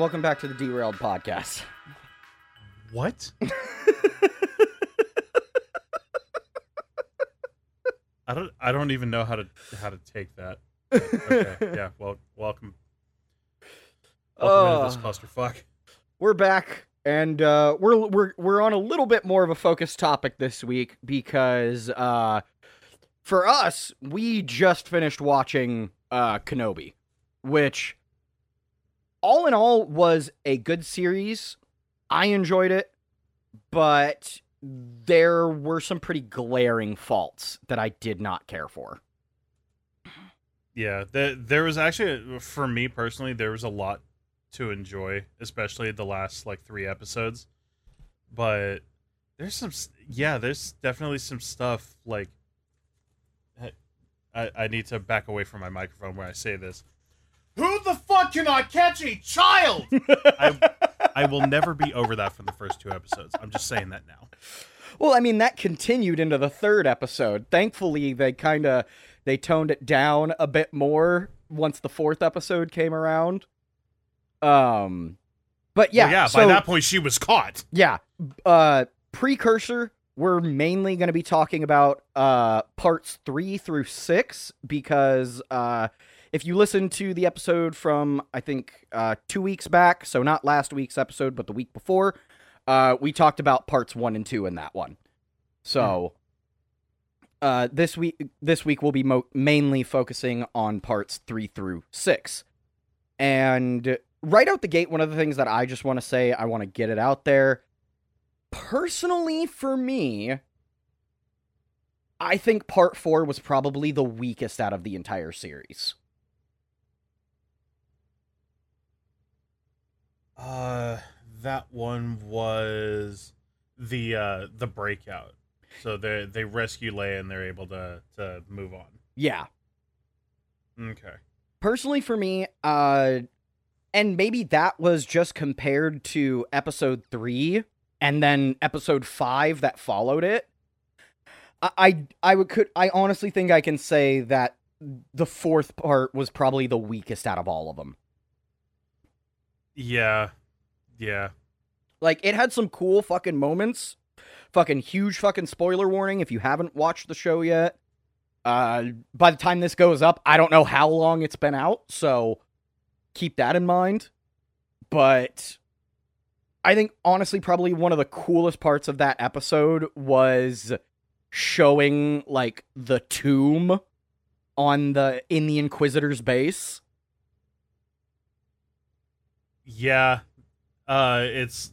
welcome back to the Derailed Podcast. What? I don't. I don't even know how to how to take that. Okay. yeah. Well, welcome. Welcome into this Uh, clusterfuck. we're back, and uh, we're we're we're on a little bit more of a focused topic this week because uh, for us, we just finished watching uh, Kenobi, which all in all was a good series. I enjoyed it, but there were some pretty glaring faults that I did not care for. Yeah. The, there was actually, for me personally, there was a lot to enjoy, especially the last like three episodes. But there's some. Yeah. There's definitely some stuff like. I, I need to back away from my microphone where I say this. Who the fuck cannot catch a child? I, I will never be over that from the first two episodes. I'm just saying that now. Well, I mean that continued into the third episode. Thankfully, they kind of they toned it down a bit more once the fourth episode came around. Um, but yeah, Well, yeah. so, by that point, she was caught. yeah. Uh, precursor. We're mainly going to be talking about uh parts three through six because uh, if you listen to the episode from I think uh two weeks back, so not last week's episode, but the week before, uh, we talked about parts one and two in that one. So, uh, this week this week we'll be mo- mainly focusing on parts three through six, and right out the gate, one of the things that I just want to say, I want to get it out there. Personally, for me, I think part four was probably the weakest out of the entire series. Uh, that one was the uh the breakout. So they they rescue Leia and they're able to to move on. Yeah, Okay. personally for me uh and maybe that was just compared to episode 3 and then episode 5 that followed it i i, I would could i honestly think i can say that the fourth part was probably the weakest out of all of them Yeah. Yeah. like it had some cool fucking moments fucking huge fucking spoiler warning if you haven't watched the show yet uh by the time this goes up i don't know how long it's been out so keep that in mind but i think honestly probably one of the coolest parts of that episode was showing like the tomb on the in the inquisitor's base Yeah. Uh it's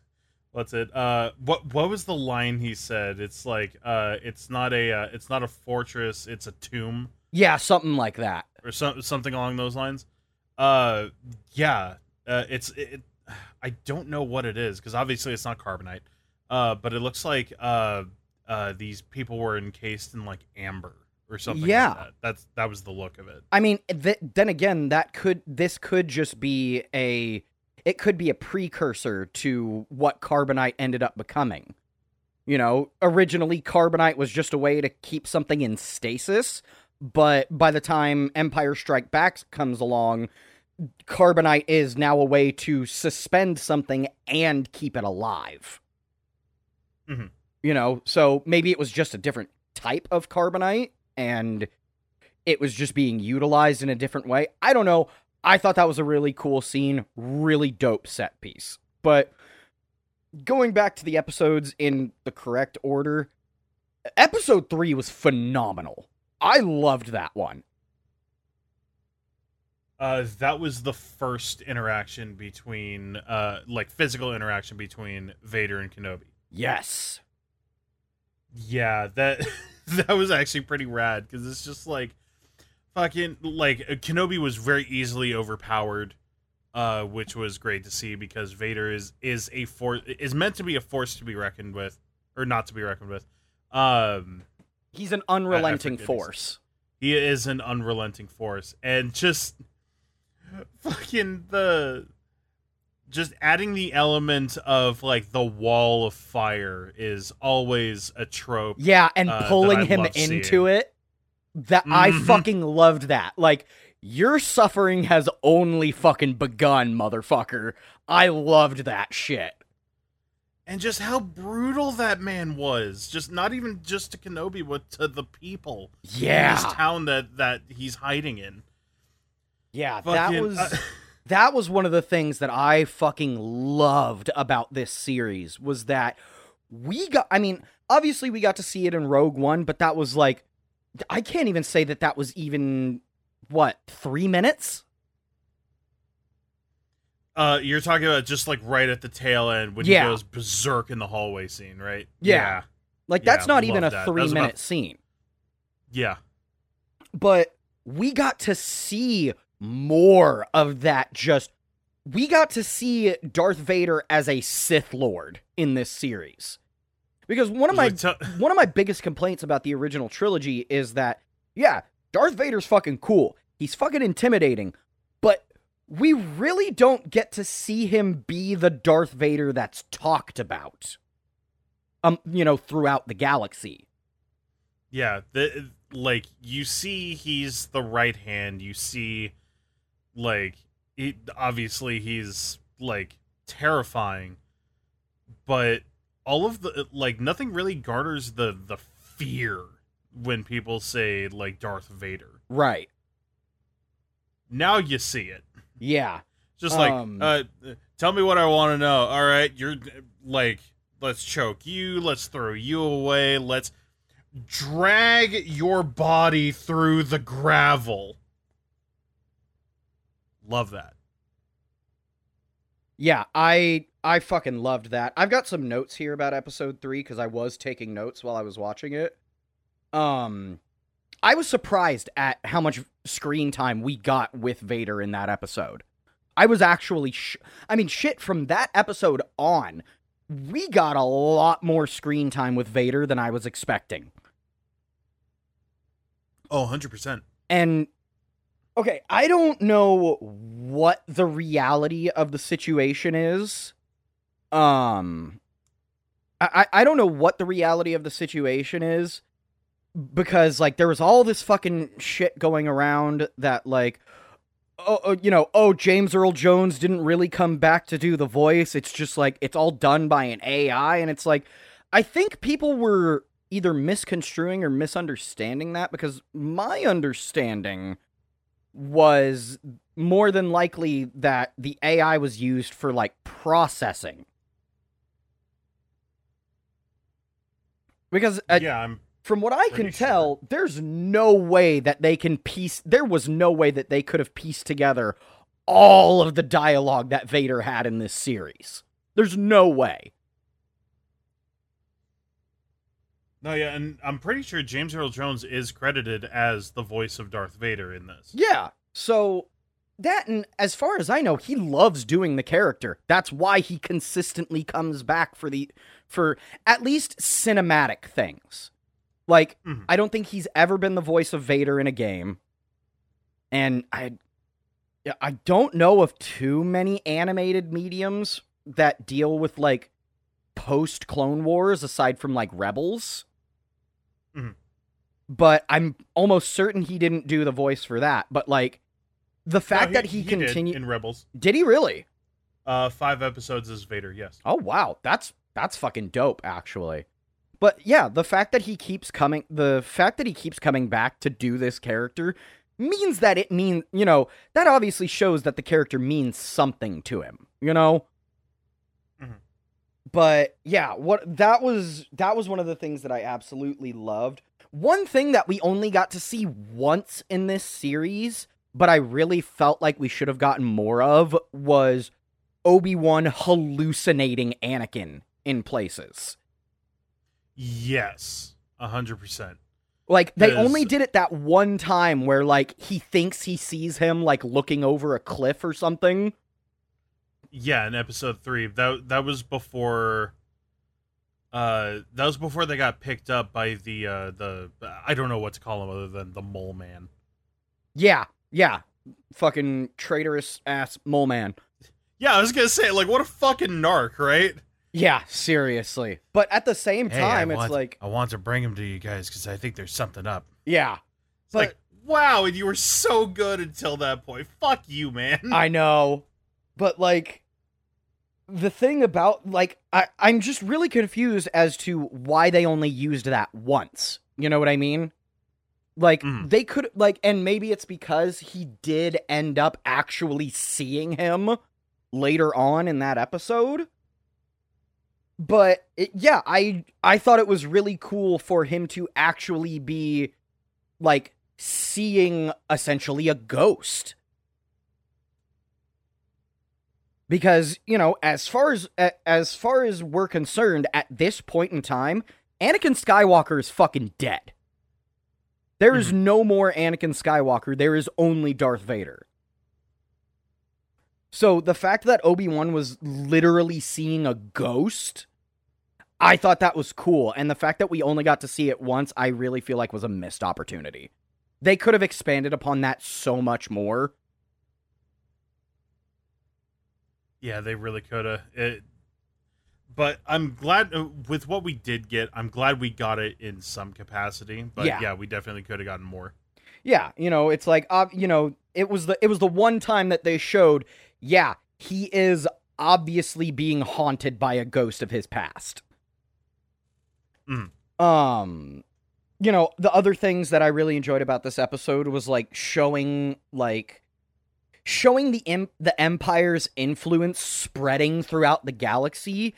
what's it? Uh what what was the line he said? It's like uh it's not a uh, it's not a fortress, it's a tomb yeah something like that or some, something along those lines. Uh yeah. Uh it's it, I don't know what it is because obviously it's not carbonite. Uh but it looks like uh uh these people were encased in like amber or something Yeah. like that. That's that was the look of it. I mean, th- then again, that could this could just be a it could be a precursor to what carbonite ended up becoming. You know, originally carbonite was just a way to keep something in stasis, but by the time Empire Strike Back comes along, carbonite is now a way to suspend something and keep it alive. Mhm. You know, so maybe it was just a different type of carbonite and it was just being utilized in a different way. I don't know. I thought that was a really cool scene, really dope set piece. But going back to the episodes in the correct order, episode 3 was phenomenal. I loved that one. Uh, that was the first interaction between, uh, like physical interaction between Vader and Kenobi. Yes. Yeah, that that was actually pretty rad because it's just like fucking like uh, Kenobi was very easily overpowered, uh, which was great to see because Vader is is a force is meant to be a force to be reckoned with or not to be reckoned with. Um, He's an unrelenting forget his- force. he is an unrelenting force and just fucking the just adding the element of like the wall of fire is always a trope Yeah, and uh, pulling him into seeing. it. That I Mhm. fucking loved that. Like your suffering has only fucking begun, motherfucker. I loved that shit. and just how brutal that man was. Just not even just to Kenobi, but to the people in Yeah. this town that that he's hiding in. Yeah, that was uh, that was one of the things that I fucking loved about this series was that we got I mean, obviously we got to see it in Rogue One, but that was like I can't even say that that was even what, 3 minutes? Uh, you're talking about just like right at the tail end when Yeah. he goes berserk in the hallway scene, right? Yeah. Like Yeah, that's not even a that. That 3 was minute about- scene. Yeah. but we got to see more of that just we got to see Darth Vader as a Sith Lord in this series. Because one of my It was like, t- one of my biggest complaints about the original trilogy is that yeah, Darth Vader's fucking cool. He's fucking intimidating, but we really don't get to see him be the Darth Vader that's talked about. Um, you know, throughout the galaxy. yeah, the like you see he's the right hand. You see like he, obviously he's like terrifying, but all of the like nothing really garners the the fear when people say like Darth Vader. Right. Now you see it. Yeah. Just like, Um, uh, tell me what I want to know. All right, you're like, let's choke you. Let's throw you away. Let's drag your body through the gravel. Love that. Yeah, I I fucking loved that. I've got some notes here about episode 3 cuz I was taking notes while I was watching it. Um I was surprised at how much screen time we got with Vader in that episode. I was actually sh- I mean shit from that episode on, we got a lot more screen time with Vader than I was expecting. Oh, 100%. And okay, I don't know what the reality of the situation is. Um I I don't know what the reality of the situation is because like there was all this fucking shit going around that like oh, oh you know, oh James Earl Jones didn't really come back to do the voice. It's just like it's all done by an AI and it's like I think people were either misconstruing or misunderstanding that because my understanding was more than likely that the AI was used for like processing. Because uh, yeah, I'm. from what I can pretty sure. tell, there's no way that they can piece there was no way that they could have pieced together all of the dialogue that Vader had in this series. There's no way. No, yeah, and I'm pretty sure James Earl Jones is credited as the voice of Darth Vader in this. Yeah. So that and as far as I know, he loves doing the character. That's why he consistently comes back for the for at least cinematic things. Like Mhm. I don't think he's ever been the voice of Vader in a game. And I I don't know of too many animated mediums that deal with like post Clone Wars aside from like Rebels. Mhm. But I'm almost certain he didn't do the voice for that. But like the fact No, that he, did continued in Rebels. did he really? Uh, five episodes as Vader. Yes. Oh wow, that's that's fucking dope actually. But yeah, the fact that he keeps coming the fact that he keeps coming back to do this character means that it means, you know, that obviously shows that the character means something to him, you know? But yeah, what that was that was one of the things that I absolutely loved. One thing that we only got to see once in this series, but I really felt like we should have gotten more of was Obi-Wan hallucinating Anakin in places. Yes. A hundred percent. Like they Because- only did it that one time where like he thinks he sees him like looking over a cliff or something. Yeah, in episode three. That that was before. Uh, that was before they got picked up by the uh the I don't know what to call him other than the mole man. Yeah, yeah. Fucking traitorous ass mole man. Yeah, I was gonna say like what a fucking narc, right? Yeah, seriously. But at the same time, it's like I want to bring him to you guys because I think there's something up. yeah. It's But like wow, and you were so good until that point. Fuck you, man. I know. But like the thing about like I, I'm just really confused as to why they only used that once. You know what I mean? Like Mhm. they could like and maybe it's because he did end up actually seeing him later on in that episode. But it, yeah, I I thought it was really cool for him to actually be like seeing essentially a ghost because you know as far as as far as we're concerned at this point in time anakin skywalker is fucking dead. There is mm-hmm. no more anakin skywalker. There is only darth vader. So the fact that obi-wan was literally seeing a ghost i thought that was cool. And the fact that we only got to see it once i really feel like was a missed opportunity. They could have expanded upon that so much more Yeah, they really could have. It, but I'm glad uh, with what we did get. I'm glad we got it in some capacity. But Yeah. yeah, we definitely could have gotten more. Yeah, you know, it's like uh, you know, it was the it was the one time that they showed, yeah, he is obviously being haunted by a ghost of his past. Mhm. Um, you know, the other things that I really enjoyed about this episode was like showing like showing the em- the empire's influence spreading throughout the galaxy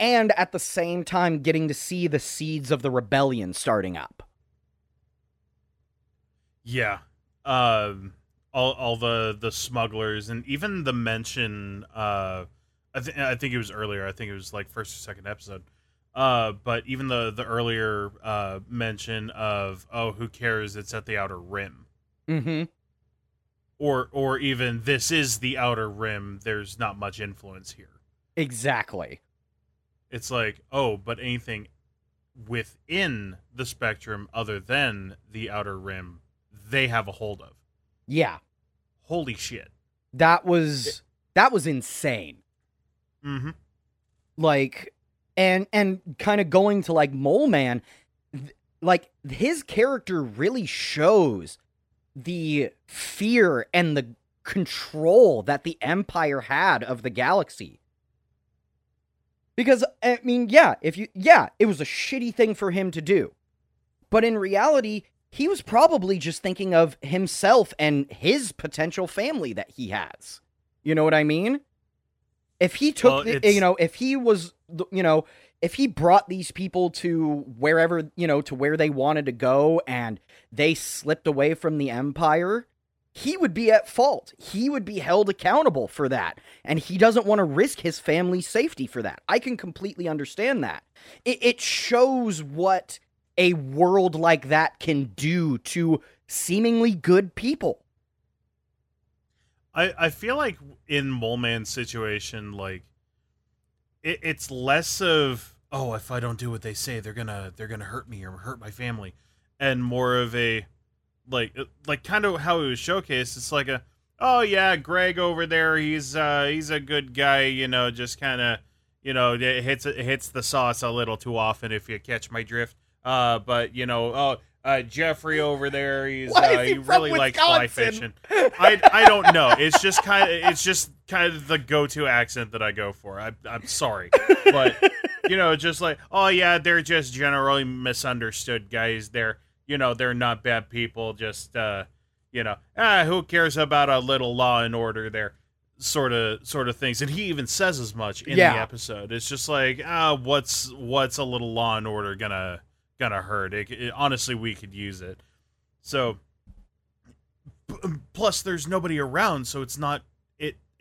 and at the same time getting to see the seeds of the rebellion starting up. Yeah. Um. All, all the the smugglers and even the mention. Uh, I think I think it was earlier. I think it was like first or second episode. Uh, but even the the earlier uh mention of oh who cares it's at the outer rim Mhm. Or or even this is the outer rim there's not much influence here Exactly. it's like oh but anything within the spectrum other than the outer rim they have a hold of Yeah. holy shit That was that was insane. mm-hmm Like and and kind of going to like Mole Man th- like his character really shows the fear and the control that the empire had of the galaxy. Because I mean, yeah, if you yeah, it was a shitty thing for him to do. But in reality, he was probably just thinking of himself and his potential family that he has. You know what I mean? If he took, Well, the- you know, if he was, the- you know, if he brought these people to wherever, you know, to where they wanted to go and they slipped away from the empire, he would be at fault. He would be held accountable for that. And he doesn't want to risk his family's safety for that. I can completely understand that. It, it shows what a world like that can do to seemingly good people. I, I feel like in Mole Man's situation, like it, it's less of oh, if I don't do what they say, they're gonna they're gonna hurt me or hurt my family, and more of a like uh, like kind of how it was showcased. It's like a oh yeah, Greg over there, he's uh he's a good guy, you know, just kind of you know it hits it hits the sauce a little too often if you catch my drift. Uh, but you know oh. Uh, Jeffrey over there, he's uh, he he really likes fly fishing. I I don't know. It's just kind of it's just kind of the go-to accent that I go for. I, I'm sorry, but you know, just like oh yeah, they're just generally misunderstood guys. They're you know they're not bad people. Just uh, you know, ah, who cares about a little law and order there, sort of sort of things. And he even says as much in Yeah. the episode. It's just like ah, what's what's a little law and order gonna gonna hurt? It, it- honestly, we could use it. So p- plus there's nobody around so it's not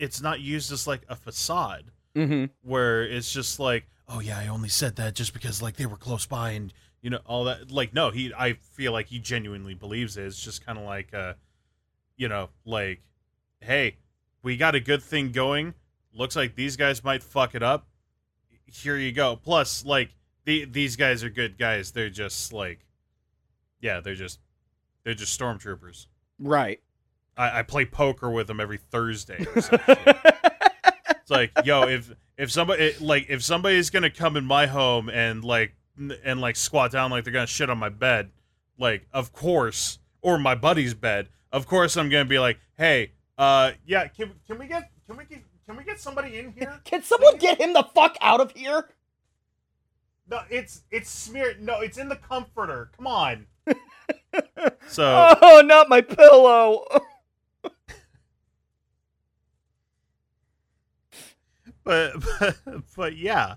it's not used as like a facade Mm-hmm. where it's just like oh yeah i only said that just because like they were close by and you know all that. Like no he i feel like he genuinely believes it. It's just kind of like uh you know like hey we got a good thing going. Looks like these guys might fuck it up. Here you go. Plus like the, these guys are good guys. They're just like yeah they're just they're just stormtroopers. Right. I, I play poker with them every Thursday. It's like, yo, if if somebody like if somebody's gonna come in my home and like and like squat down like they're gonna shit on my bed, like of course or my buddy's bed, of course I'm gonna be like, hey, uh, yeah, can can we get can we get can we get somebody in here? Can someone get him the fuck out of here? No, it's it's smeared. No, it's in the comforter. Come on. so Oh, not my pillow. But, but but yeah,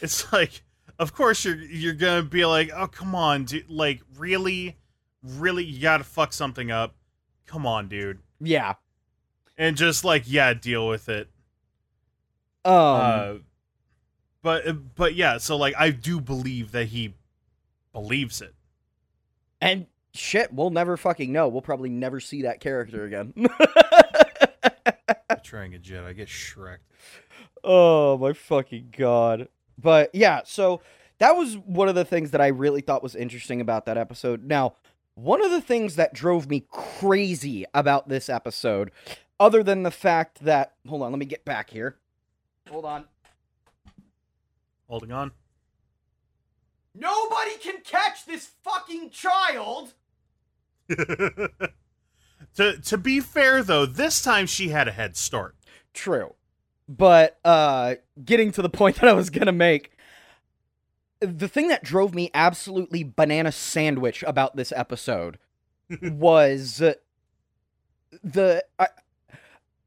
it's like of course you're you're gonna be like, oh come on, dude, like really, really, you gotta fuck something up. Come on, dude, yeah. and just like yeah, deal with it. Um. uh, but but yeah, so like I do believe that he believes it. and shit, we'll never fucking know. We'll probably never see that character again. Trying a jet, I get Shrek. oh my fucking god. But yeah, so that was one of the things that I really thought was interesting about that episode. Now, one of the things that drove me crazy about this episode, other than the fact that hold on, let me get back here. Hold on. Holding on. Nobody can catch this fucking child. to to be fair though, this time she had a head start. True. But uh getting to the point that I was going to make the thing that drove me absolutely banana sandwich about this episode was uh, the I,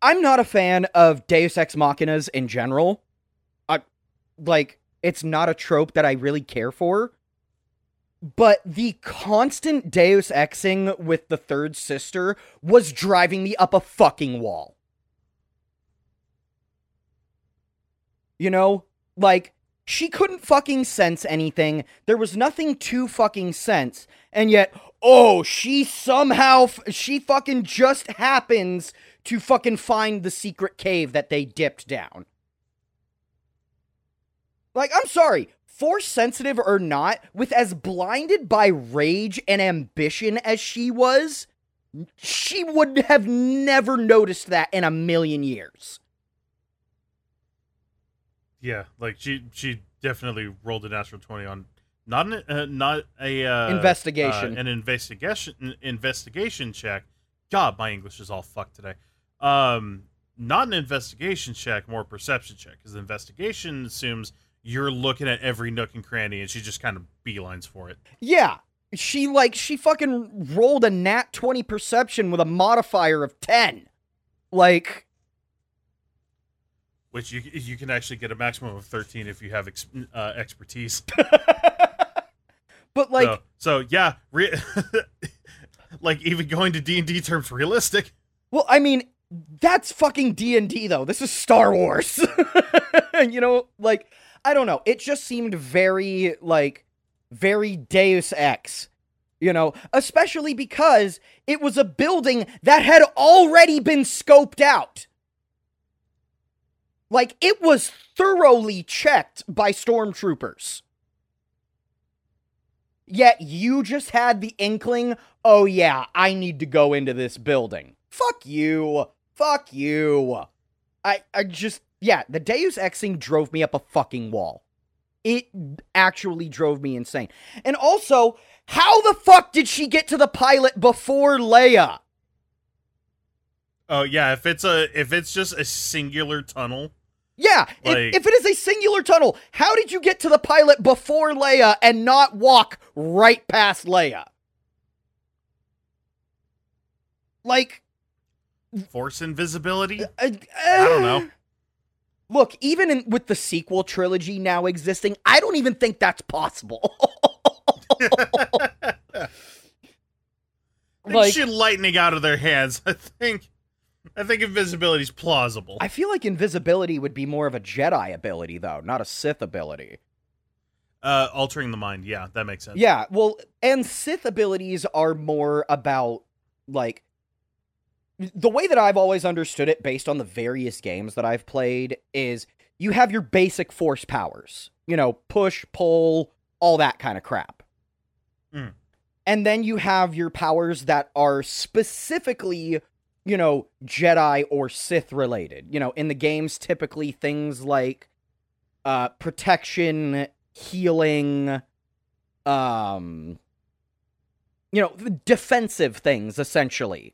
I'm not a fan of Deus Ex Machinas in general. I like it's not a trope that I really care for. But the constant Deus Exing with the third sister was driving me up a fucking wall. You know, like she couldn't fucking sense anything. There was nothing to fucking sense. And yet, oh, she somehow f- she fucking just happens to fucking find the secret cave that they dipped down. Like, I'm sorry, force sensitive or not, with as blinded by rage and ambition as she was, she would have never noticed that in a million years. Yeah, like she she definitely rolled a natural twenty on not an, uh, not a uh, Investigation. uh, an investigation investigation check. God, my English is all fucked today. Um, not an investigation check, more perception check, because the investigation assumes you're looking at every nook and cranny, and she just kind of beelines for it. Yeah. She like she fucking rolled a nat 20 perception with a modifier of 10. Like Which you you can actually get a maximum of thirteen if you have ex, uh, expertise. but like so, so yeah, re- like even going to D and D terms, realistic. well I mean that's fucking D&D though. This is Star Wars. you know, like I don't know. It just seemed very like very Deus Ex. You know, especially because it was a building that had already been scoped out. Like it was thoroughly checked by stormtroopers. Yet you just had the inkling, oh yeah, I need to go into this building. Fuck you. Fuck you. I I just yeah, the Deus Exing drove me up a fucking wall. It actually drove me insane. And also, how the fuck did she get to the pilot before Leia? Oh yeah, if it's a if it's just a singular tunnel, Yeah, if, Like- if it is a singular tunnel, how did you get to the pilot before Leia and not walk right past Leia? Like, force invisibility. uh, I don't know. Look, even in, with the sequel trilogy now existing, I don't even think that's possible. Like, shit lightning out of their hands. I think I think invisibility's plausible. I feel like invisibility would be more of a Jedi ability, though, not a Sith ability. Uh, altering the mind. Yeah, that makes sense. Yeah, well, and Sith abilities are more about like the way that I've always understood it based on the various games that I've played is you have your basic force powers. You know, push, pull, all that kind of crap. Mm. And then you have your powers that are specifically, you know, Jedi or Sith related. You know, in the games typically things like uh protection, healing, um you know, defensive things essentially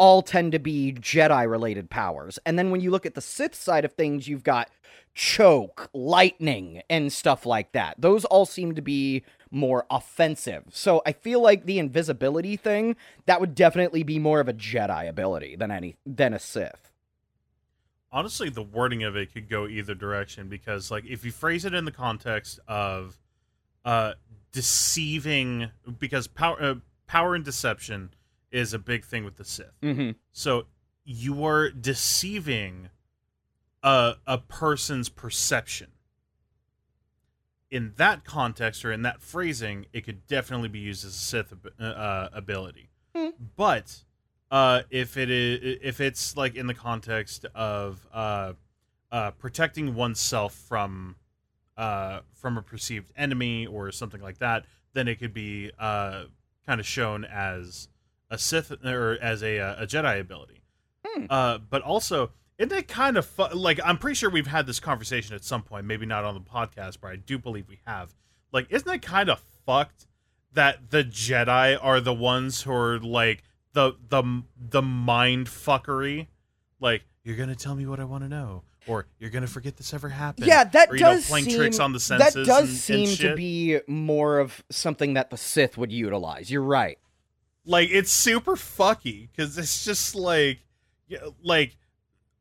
all tend to be Jedi related powers. And then when you look at the Sith side of things, you've got choke, lightning, and stuff like that. Those all seem to be more offensive. So I feel like the invisibility thing, that would definitely be more of a Jedi ability than any than a Sith. honestly the wording of it could go either direction because like if you phrase it in the context of uh deceiving because power uh, power and deception is a big thing with the Sith. Mm-hmm. So you are deceiving a a person's perception. In that context or in that phrasing, it could definitely be used as a Sith uh, ability. Hmm. But uh, if it is if it's like in the context of uh, uh, protecting oneself from uh, from a perceived enemy or something like that, then it could be uh, kind of shown as a Sith or as a a Jedi ability. Hmm. Uh, but also, isn't it kind of fu- like I'm pretty sure we've had this conversation at some point, maybe not on the podcast, but I do believe we have. Like, isn't it kind of fucked that the Jedi are the ones who are like the the the mind fuckery? Like, you're gonna tell me what I want to know, or you're gonna forget this ever happened. Yeah, that or, you know, does playing seem, tricks on the senses. That does and- seem and to be more of something that the Sith would utilize. You're right. Like it's super fucky because it's just like like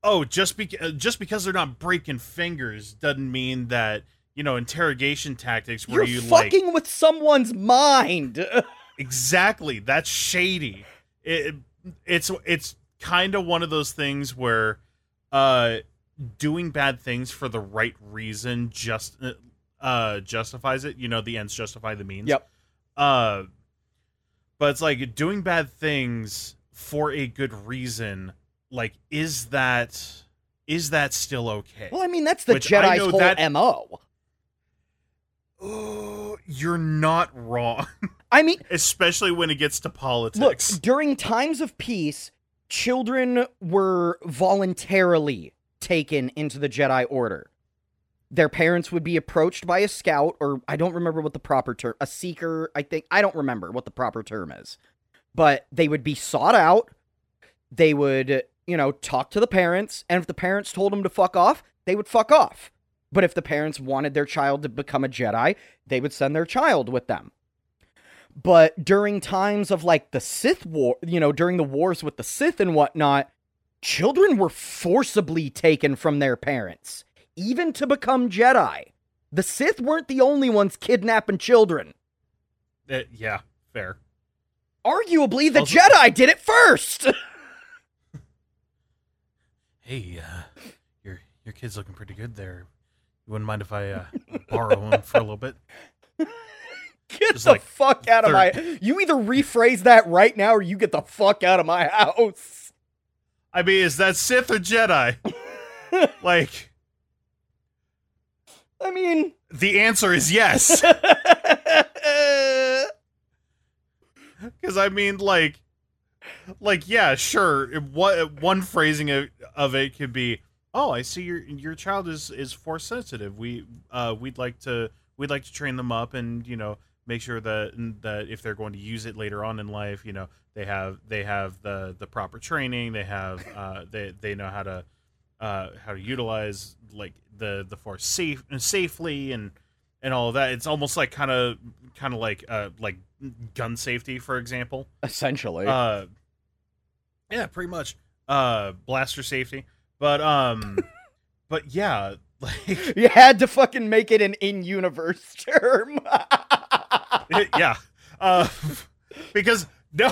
oh just because just because they're not breaking fingers doesn't mean that you know interrogation tactics where You're you like fucking with someone's mind. exactly that's shady it, it's it's kind of one of those things where uh doing bad things for the right reason just uh justifies it you know the ends justify the means Yep. uh but it's like doing bad things for a good reason like is that is that still okay well, I mean, that's the Which Jedi's whole that- MO. oh you're not wrong I mean, especially when it gets to look, politics during times of peace, children were voluntarily taken into the Jedi Order. Their parents would be approached by a scout, or I don't remember what the proper term, a seeker, I think. I don't remember what the proper term is. But they would be sought out. They would, you know, talk to the parents. And if the parents told them to fuck off, they would fuck off. But if the parents wanted their child to become a Jedi, they would send their child with them. But during times of like the Sith war, you know, during the wars with the Sith and whatnot, children were forcibly taken from their parents, even to become Jedi. The Sith weren't the only ones kidnapping children. Uh, yeah fair Arguably, the Also- Jedi did it first. hey uh your your kid's looking pretty good there you wouldn't mind if i uh borrow him for a little bit get Just the like fuck out of my. You either rephrase that right now or you get the fuck out of my house. i mean is that sith or jedi like I mean. the answer is yes Because I mean, like, like yeah, sure. What one phrasing of, of it could be, "Oh, I see your your child is is force sensitive. We uh we'd like to we'd like to train them up and you know make sure that that if they're going to use it later on in life, you know they have they have the the proper training. They have uh they they know how to uh how to utilize like the the force safe safely and and all of that. It's almost like kind of kind of like uh like gun safety, for example. Essentially. Uh, yeah, pretty much. Uh, blaster safety, but um, but yeah, like you had to fucking make it an in-universe term. yeah, uh, because no,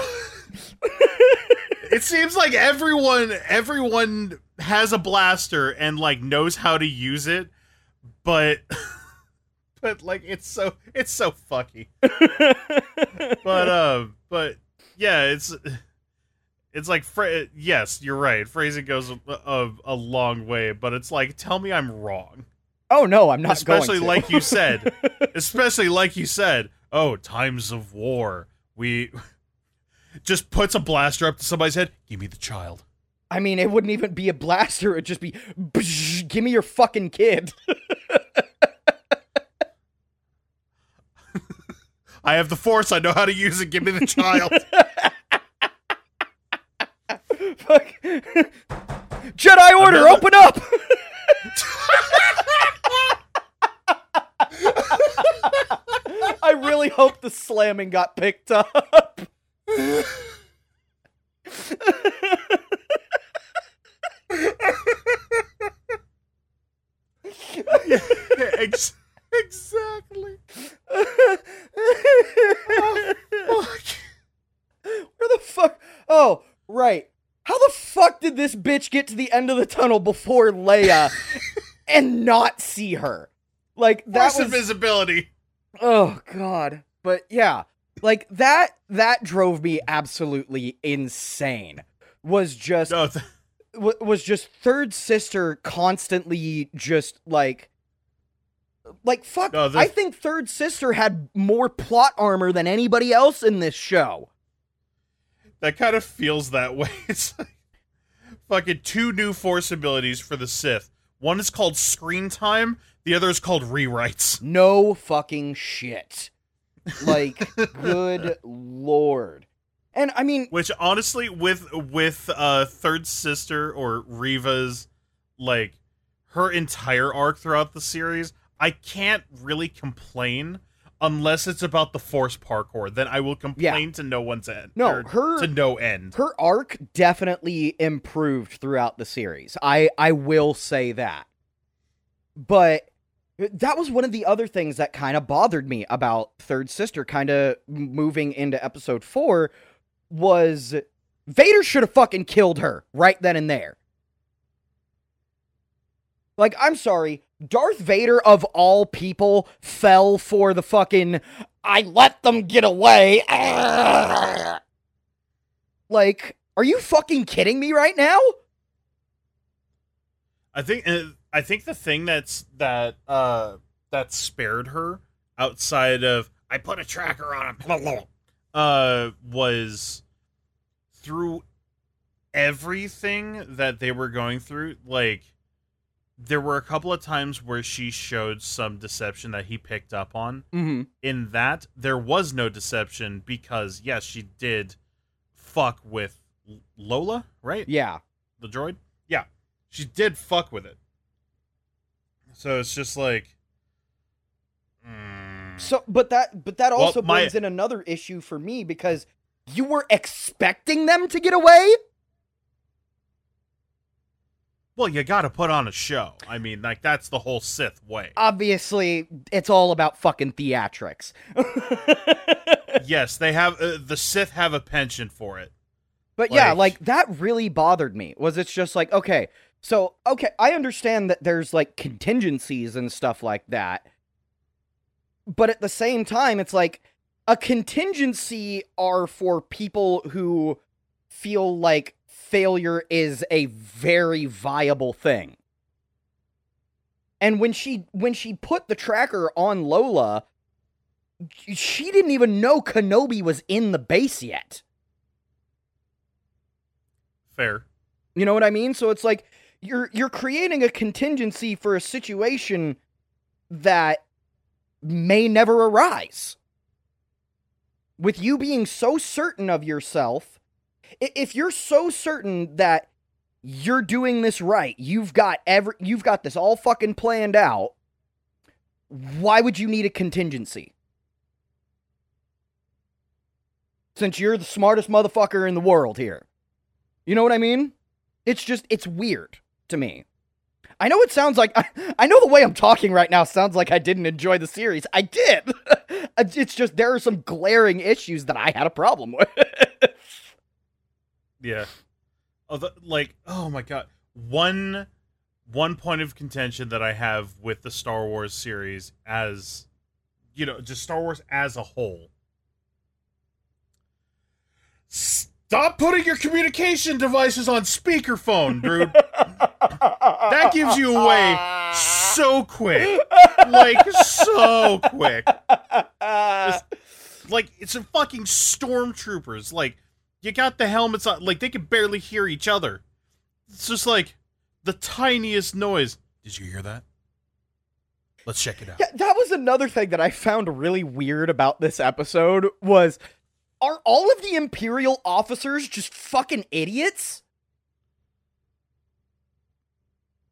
it seems like everyone everyone has a blaster and like knows how to use it, but but like it's so it's so fucky. but uh but yeah it's it's like fra- yes you're right. Phrasing goes a, a, a long way but it's like tell me i'm wrong. Oh no, I'm not especially like you said. Especially like you said oh times of war. We just puts a blaster up to somebody's head. Give me the child I mean, it wouldn't even be a blaster. It'd just be, give me your fucking kid. I have the force. I know how to use it. Give me the child. Fuck. Jedi Order, Another- open up! I really hope the slamming got picked up. Yeah, ex- exactly. Oh, fuck. Where the fuck? Oh, right. How the fuck did this bitch get to the end of the tunnel before Leia and not see her? Like that Force was invisibility. Oh god. But yeah, like that that drove me absolutely insane. Was just No, th- wa- was just third sister constantly just like like fuck No, the- I think third sister had more plot armor than anybody else in this show. that kind of feels that way. It's like fucking two new force abilities for the Sith. One is called screen time. The other is called rewrites. No fucking shit. Like good lord. And I mean Which honestly, with with uh third sister or Reva's like her entire arc throughout the series, I can't really complain unless it's about the force parkour. Then I will complain to no one's end. No, her- to no end. her arc definitely improved throughout the series. I I will say that. But that was one of the other things that kind of bothered me about Third Sister kind of moving into episode 4 was Vader should have fucking killed her right then and there. Like I'm sorry, Darth Vader of all people fell for the fucking I let them get away. Like, are you fucking kidding me right now? I think uh, I think the thing that's that uh that spared her outside of I put a tracker on him uh was through everything that they were going through like there were a couple of times where she showed some deception that he picked up on. Mm-hmm. in that there was no deception because yes she did fuck with Lola right? Yeah. the droid? Yeah. She did fuck with it. So it's just like So, but that, but that Well, also my- brings in another issue for me because you were expecting them to get away. well you gotta put on a show i mean like that's the whole sith way Obviously, it's all about fucking theatrics. yes they have uh, the sith have a penchant for it But yeah, Like- like that really bothered me. Was it's just like, okay, so okay, I understand that there's like contingencies and stuff like that. But at the same time, it's like a contingency are for people who feel like failure is a very viable thing. And when she when she put the tracker on Lola, she didn't even know Kenobi was in the base yet. fair You know what I mean? So it's like you're you're creating a contingency for a situation that may never arise. With you being so certain of yourself, if you're so certain that you're doing this right, you've got every you've got this all fucking planned out, why would you need a contingency? Since you're the smartest motherfucker in the world here. You know what I mean? It's just it's weird to me. I know it sounds like I, I know the way I'm talking right now sounds like I didn't enjoy the series. I did. it's just there are some glaring issues that I had a problem with. Yeah. Like, oh my god. One one point of contention that I have with the Star Wars series as you know, just Star Wars as a whole. Stop putting your communication devices on speakerphone, dude. That gives you away so quick. Like so quick. Just- like it's a fucking stormtroopers. Like you got the helmets on, like they can barely hear each other. It's just like the tiniest noise. Did you hear that? Let's check it out. Yeah, that was another thing that I found really weird about this episode was are all of the imperial officers just fucking idiots?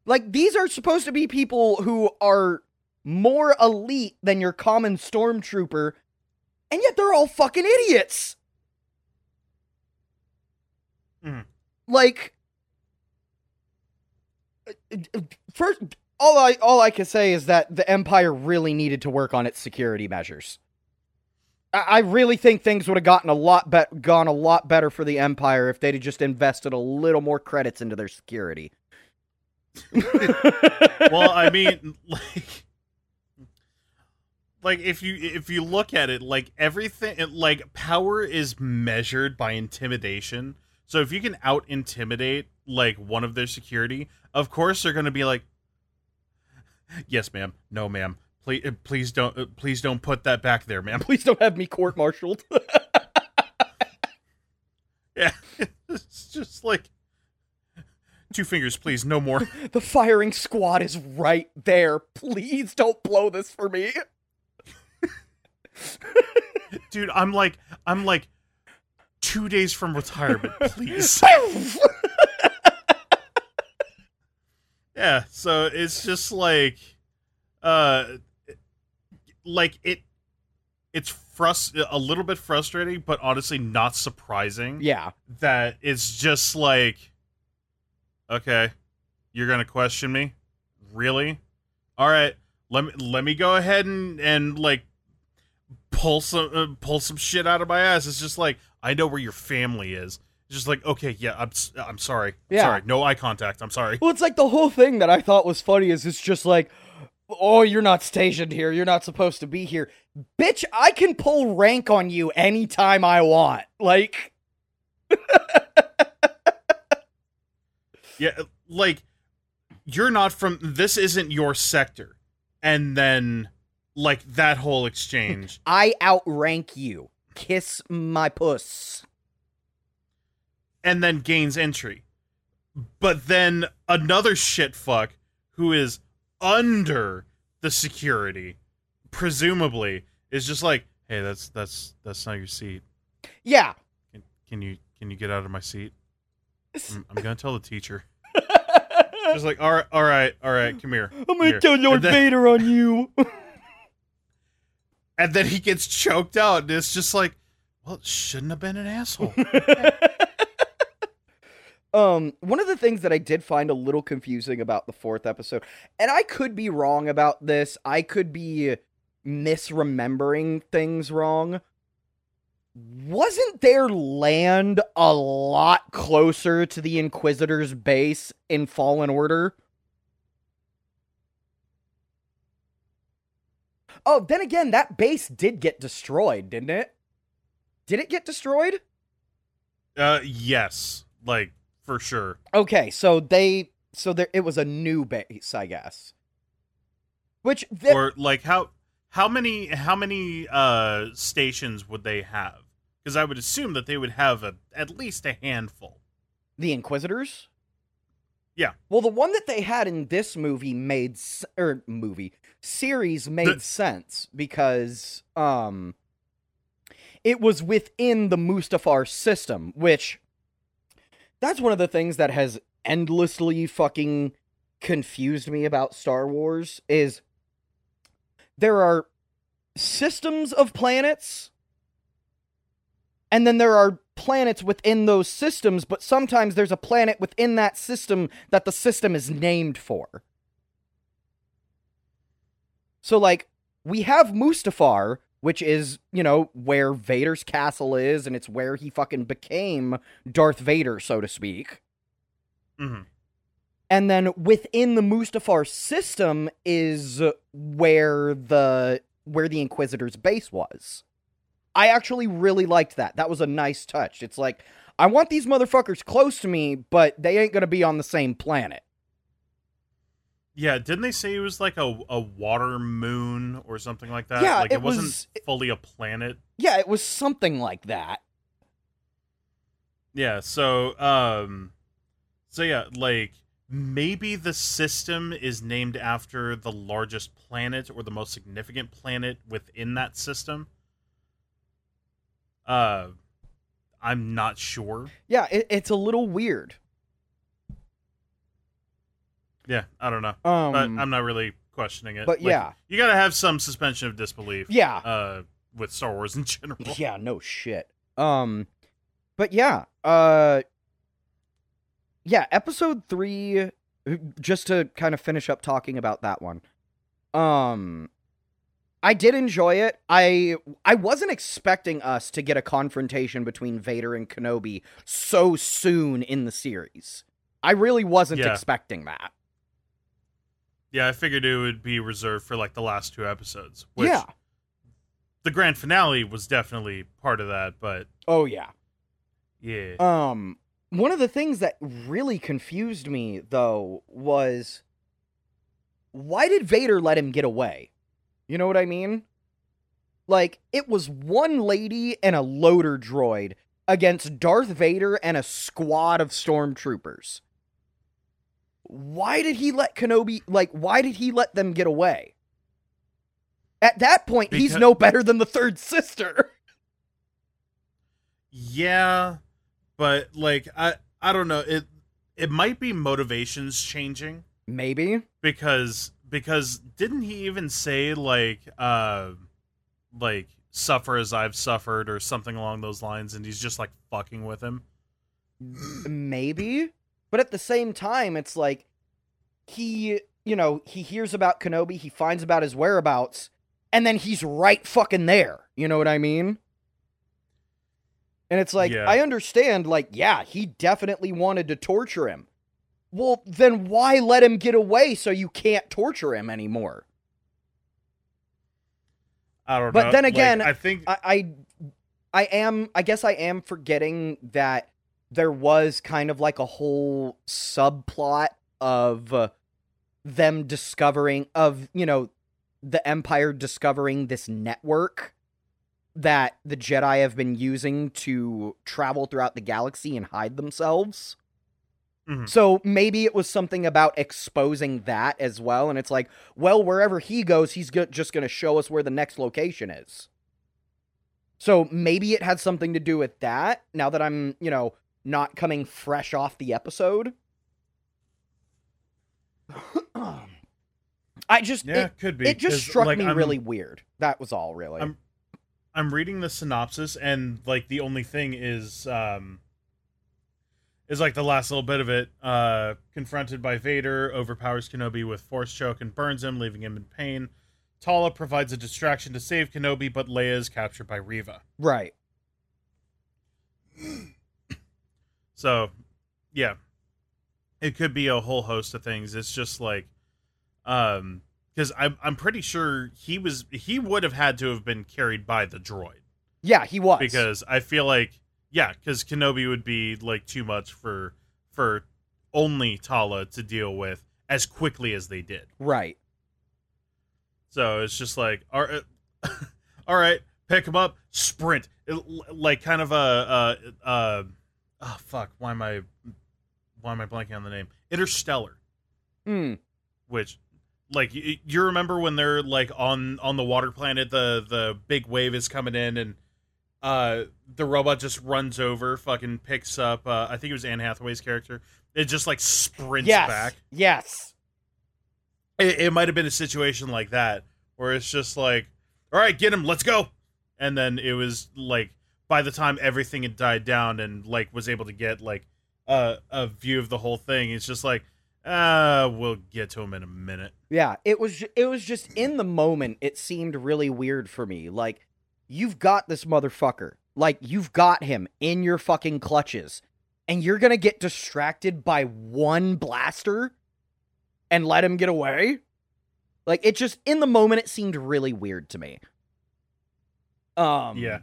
Like these are supposed to be people who are more elite than your common stormtrooper, and yet they're all fucking idiots. Mhm. Like first all I all I can say is that the Empire really needed to work on its security measures. I, I really think things would have gotten a lot bet gone a lot better for the Empire if they'd have just invested a little more credits into their security. well, I mean, like, like if you if you look at it, like everything, like power is measured by intimidation. So if you can out intimidate like one of their security, of course they're going to be like, "Yes, ma'am. No, ma'am. Please, please don't, uh, please don't put that back there, ma'am." Please don't have me court-martialed. Yeah, it's just like two fingers, please, no more. the firing squad is right there. Please don't blow this for me. Dude, I'm like, I'm like two days from retirement, please. yeah, so it's just like, uh, like it, it's frust a little bit frustrating, but honestly not surprising. yeah. that it's just like okay. You're gonna question me? Really? All right let me let me go ahead and and like pull some uh, pull some shit out of my ass. It's just like i know where your family is. It's just like okay yeah i'm i'm sorry. Yeah. sorry. No eye contact. I'm sorry. Well, it's like the whole thing that I thought was funny is it's just like, oh, you're not stationed here. You're not supposed to be here. Bitch, I can pull rank on you anytime I want. Like, yeah like you're not from this isn't your sector and then like that whole exchange I outrank you. Kiss my puss. and then gains entry. But then another shit fuck who is under the security, presumably, is just like, "Hey, that's that's that's not your seat. Yeah. Can, can you can you get out of my seat? I'm, I'm gonna tell the teacher." Just like, all right, all right, all right, come here. I'm gonna Here. kill Lord then- Vader on you. And then he gets choked out, and it's just like, well, shouldn't have been an asshole. um, one of the things that I did find a little confusing about the fourth episode, and I could be wrong about this, I could be misremembering things wrong. Wasn't their land a lot closer to the Inquisitor's base in Fallen Order? Oh, then again, that base did get destroyed, didn't it? Did it get destroyed? uh, yes, like for sure. Okay, so they so there it was a new base, I guess. Which the, or like how how many how many uh stations would they have because i would assume that they would have a, at least a handful the Inquisitors? Yeah. Well, the one that they had in this movie made or movie series made The- sense because um it was within the Mustafar system, which that's one of the things that has endlessly fucking confused me about Star Wars is there are systems of planets and then there are planets within those systems, but sometimes there's a planet within that system that the system is named for. So, like, we have Mustafar, which is, you know, where Vader's castle is, and it's where he fucking became Darth Vader, so to speak. hmm And then within the Mustafar system is where the where the Inquisitor's base was. I actually really liked that. That was a nice touch. It's like I want these motherfuckers close to me, but they ain't gonna be on the same planet. yeah didn't they say it was like a, a water moon or something like that Yeah, like it, it wasn't was- fully a planet Yeah, it was something like that. yeah so um so yeah like maybe the system is named after the largest planet or the most significant planet within that system. Uh, I'm not sure. Yeah, it, it's a little weird. Yeah, I don't know, Um, but I'm not really questioning it. but Like, yeah. you gotta have some suspension of disbelief. yeah, Uh, with Star Wars in general. yeah, no shit. Um, but yeah, uh, yeah, episode three. Just to kind of finish up talking about that one. Um, I did enjoy it. I I wasn't expecting us to get a confrontation between Vader and Kenobi so soon in the series. I really wasn't Yeah. expecting that. Yeah, I figured it would be reserved for like the last two episodes. Which yeah. the grand finale was definitely part of that, but Oh yeah. yeah. Um, one of the things that really confused me though was why did Vader let him get away? You know what I mean? Like it was one lady and a loader droid against Darth Vader and a squad of stormtroopers. Why did he let Kenobi like why did he let them get away? At that point, he's no better than the third sister. Yeah, but like I I don't know. It it might be motivations changing Maybe. because because didn't he even say like uh like suffer as I've suffered or something along those lines and he's just like fucking with him. maybe but at the same time it's like he you know he hears about kenobi he finds about his whereabouts and then he's right fucking there you know what i mean and it's like Yeah. i understand like yeah he definitely wanted to torture him well then why let him get away so you can't torture him anymore I don't But know. then Like, again, I think I, I I am I guess I am forgetting that there was kind of like a whole subplot of uh, them discovering of, you know, the empire discovering this network that the Jedi have been using to travel throughout the galaxy and hide themselves. Mhm. So maybe it was something about exposing that as well. And it's like, well, wherever he goes, he's go- just going to show us where the next location is. So maybe it had something to do with that. Now that I'm, you know, not coming fresh off the episode. I just, yeah, it, could be. it just struck like, me I'm- really weird. That was all, really. I'm- I'm reading the synopsis and like the only thing is um is like the last little bit of it. Uh confronted by Vader, overpowers Kenobi with force choke and burns him, leaving him in pain. Tala provides a distraction to save Kenobi, but Leia is captured by Reva. right. So, yeah. It could be a whole host of things. It's just like um cuz I'm I'm pretty sure he was he would have had to have been carried by the droid. Yeah, he was. because I feel like yeah, because Kenobi would be like too much for for only Tala to deal with as quickly as they did. Right. So it's just like all right, all right pick him up, sprint, It- like kind of a uh uh oh fuck, why am I why am I blanking on the name? Interstellar, Mm. which like you, you remember when they're like on on the water planet, the the big wave is coming in and uh the robot just runs over, fucking picks up. Uh, I think it was Anne Hathaway's character. It just like sprints Yes. back. Yes. It, it might have been a situation like that where it's just like, all right, get him, let's go. And then it was like by the time everything had died down and like was able to get like a a view of the whole thing, it's just like, uh, we'll get to him in a minute. Yeah, it was it was just in the moment it seemed really weird for me. Like you've got this motherfucker. Like you've got him in your fucking clutches and you're going to get distracted by one blaster and let him get away? Like it just in the moment it seemed really weird to me. Um yeah,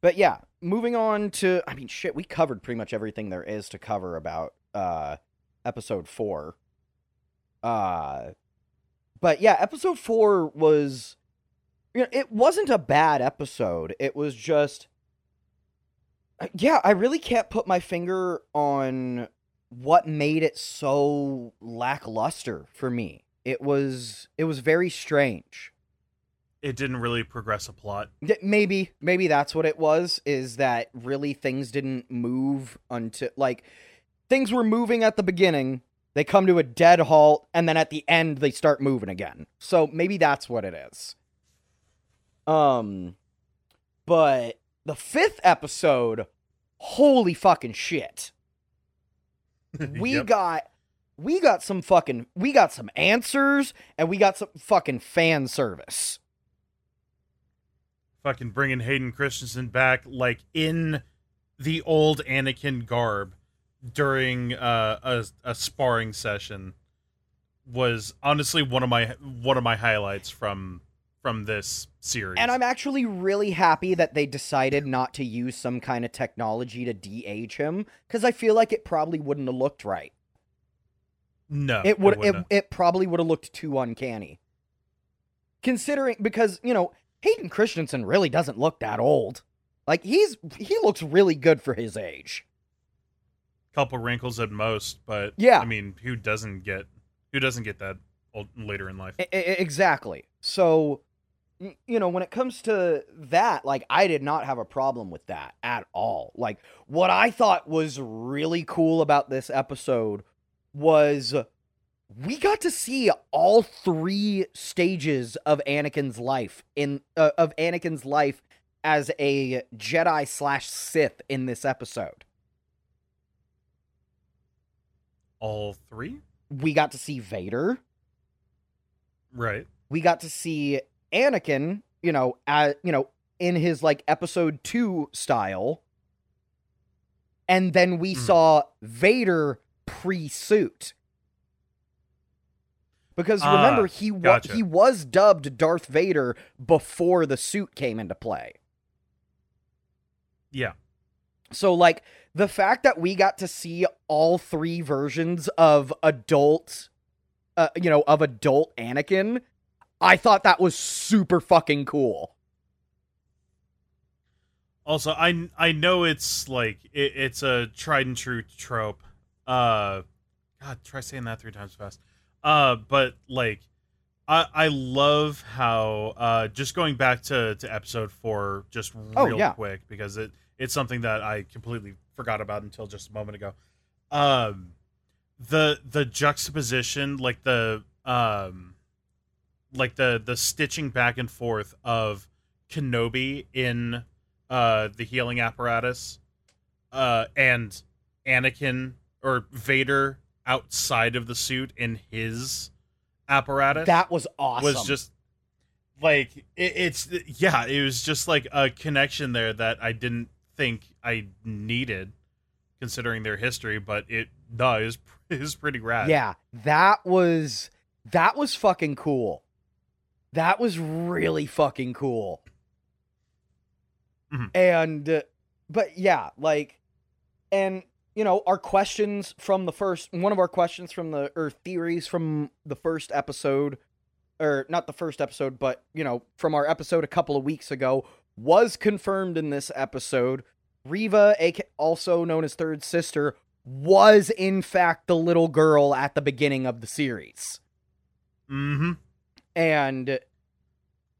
but yeah, moving on to I mean shit, we covered pretty much everything there is to cover about uh episode 4. Uh but yeah, episode 4 was you know, it wasn't a bad episode. It was just yeah, I really can't put my finger on what made it so lackluster for me. It was it was very strange. It didn't really progress a plot. Maybe maybe that's what it was is that really things didn't move until like things were moving at the beginning, they come to a dead halt and then at the end they start moving again. So maybe that's what it is. Um but the 5th episode holy fucking shit. We Yep. got we got some fucking we got some answers and we got some fucking fan service. fucking bringing Hayden Christensen back like in the old Anakin garb during uh, a a sparring session was honestly one of my one of my highlights from from this series. And I'm actually really happy that they decided not to use some kind of technology to de-age him because I feel like it probably wouldn't have looked right. no, it would it, it, probably would have looked too uncanny. Considering because, you know, Hayden Christensen really doesn't look that old. Like he's he looks really good for his age. couple wrinkles at most, but Yeah. I mean, who doesn't get who doesn't get that old, later in life? I- exactly. So, you know, when it comes to that, like, I did not have a problem with that at all. Like, what I thought was really cool about this episode was we got to see all three stages of Anakin's life in uh, of Anakin's life as a Jedi slash Sith in this episode. All three, We got to see Vader. right? we got to see Anakin, you know, at, you know, in his like episode 2 style. And then we Mhm. saw Vader pre-suit. Because Ah, remember he wa- gotcha. he was dubbed Darth Vader before the suit came into play. Yeah, So like the fact that we got to see all three versions of adult uh, you know, of adult Anakin, I thought that was super fucking cool. Also, I I know it's like it, it's a tried and true trope. Uh, God, try saying that three times fast. Uh, but like, I I love how uh just going back to to episode four just Oh, real yeah. quick because it it's something that I completely forgot about until just a moment ago. Um, the the juxtaposition, like the um, like the the stitching back and forth of Kenobi in uh the healing apparatus uh and Anakin or Vader outside of the suit in his apparatus That was awesome. was just like it, it's yeah it was just like a connection there that I didn't think I needed considering their history but it no it was, it was pretty rad yeah, that was that was fucking cool. That was really fucking cool. Mhm. And uh, but yeah, like and you know, our questions from the first one of our questions from the or theories from the first episode or not the first episode, but you know, from our episode a couple of weeks ago was confirmed in this episode. Reva, also known as Third Sister, was in fact the little girl at the beginning of the series. mm-hmm And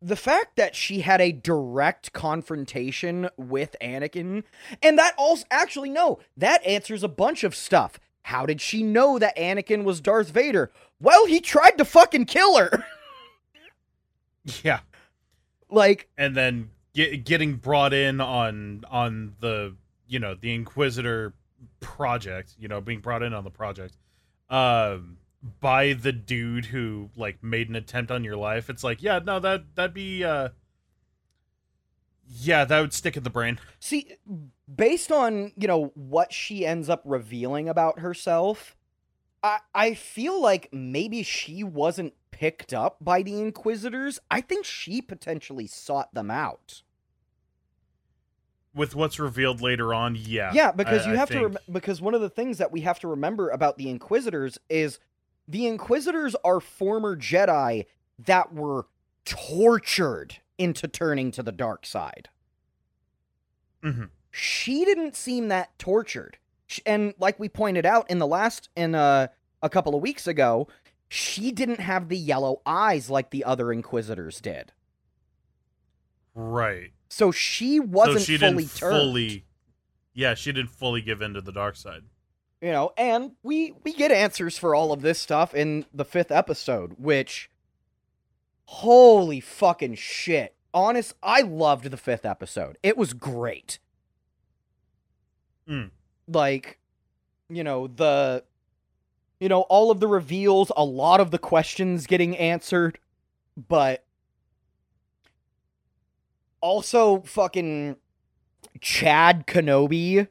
the fact that she had a direct confrontation with Anakin, and that also actually no, that answers a bunch of stuff. How did she know that Anakin was Darth Vader? Well, he tried to fucking kill her. yeah like, and then get, getting brought in on on the you know the inquisitor project you know being brought in on the project um by the dude who like made an attempt on your life it's like yeah no that that'd be uh yeah that would stick in the brain see, based on, you know, what she ends up revealing about herself, I I feel like maybe she wasn't picked up by the Inquisitors. I think she potentially sought them out. with what's revealed later on yeah Yeah, because I- you have to rem- because one of the things that we have to remember about the Inquisitors is the Inquisitors are former Jedi that were tortured into turning to the dark side. Mhm. She didn't seem that tortured. And like we pointed out in the last in uh, a couple of weeks ago, she didn't have the yellow eyes like the other inquisitors did. Right. So she wasn't so she fully didn't turned. fully. Yeah, she didn't fully give in to the dark side. You know and we we get answers for all of this stuff in the fifth episode which holy fucking shit. Honest i loved the fifth episode. It was great. Mm. like you know the you know all of the reveals a lot of the questions getting answered but also fucking chad kenobi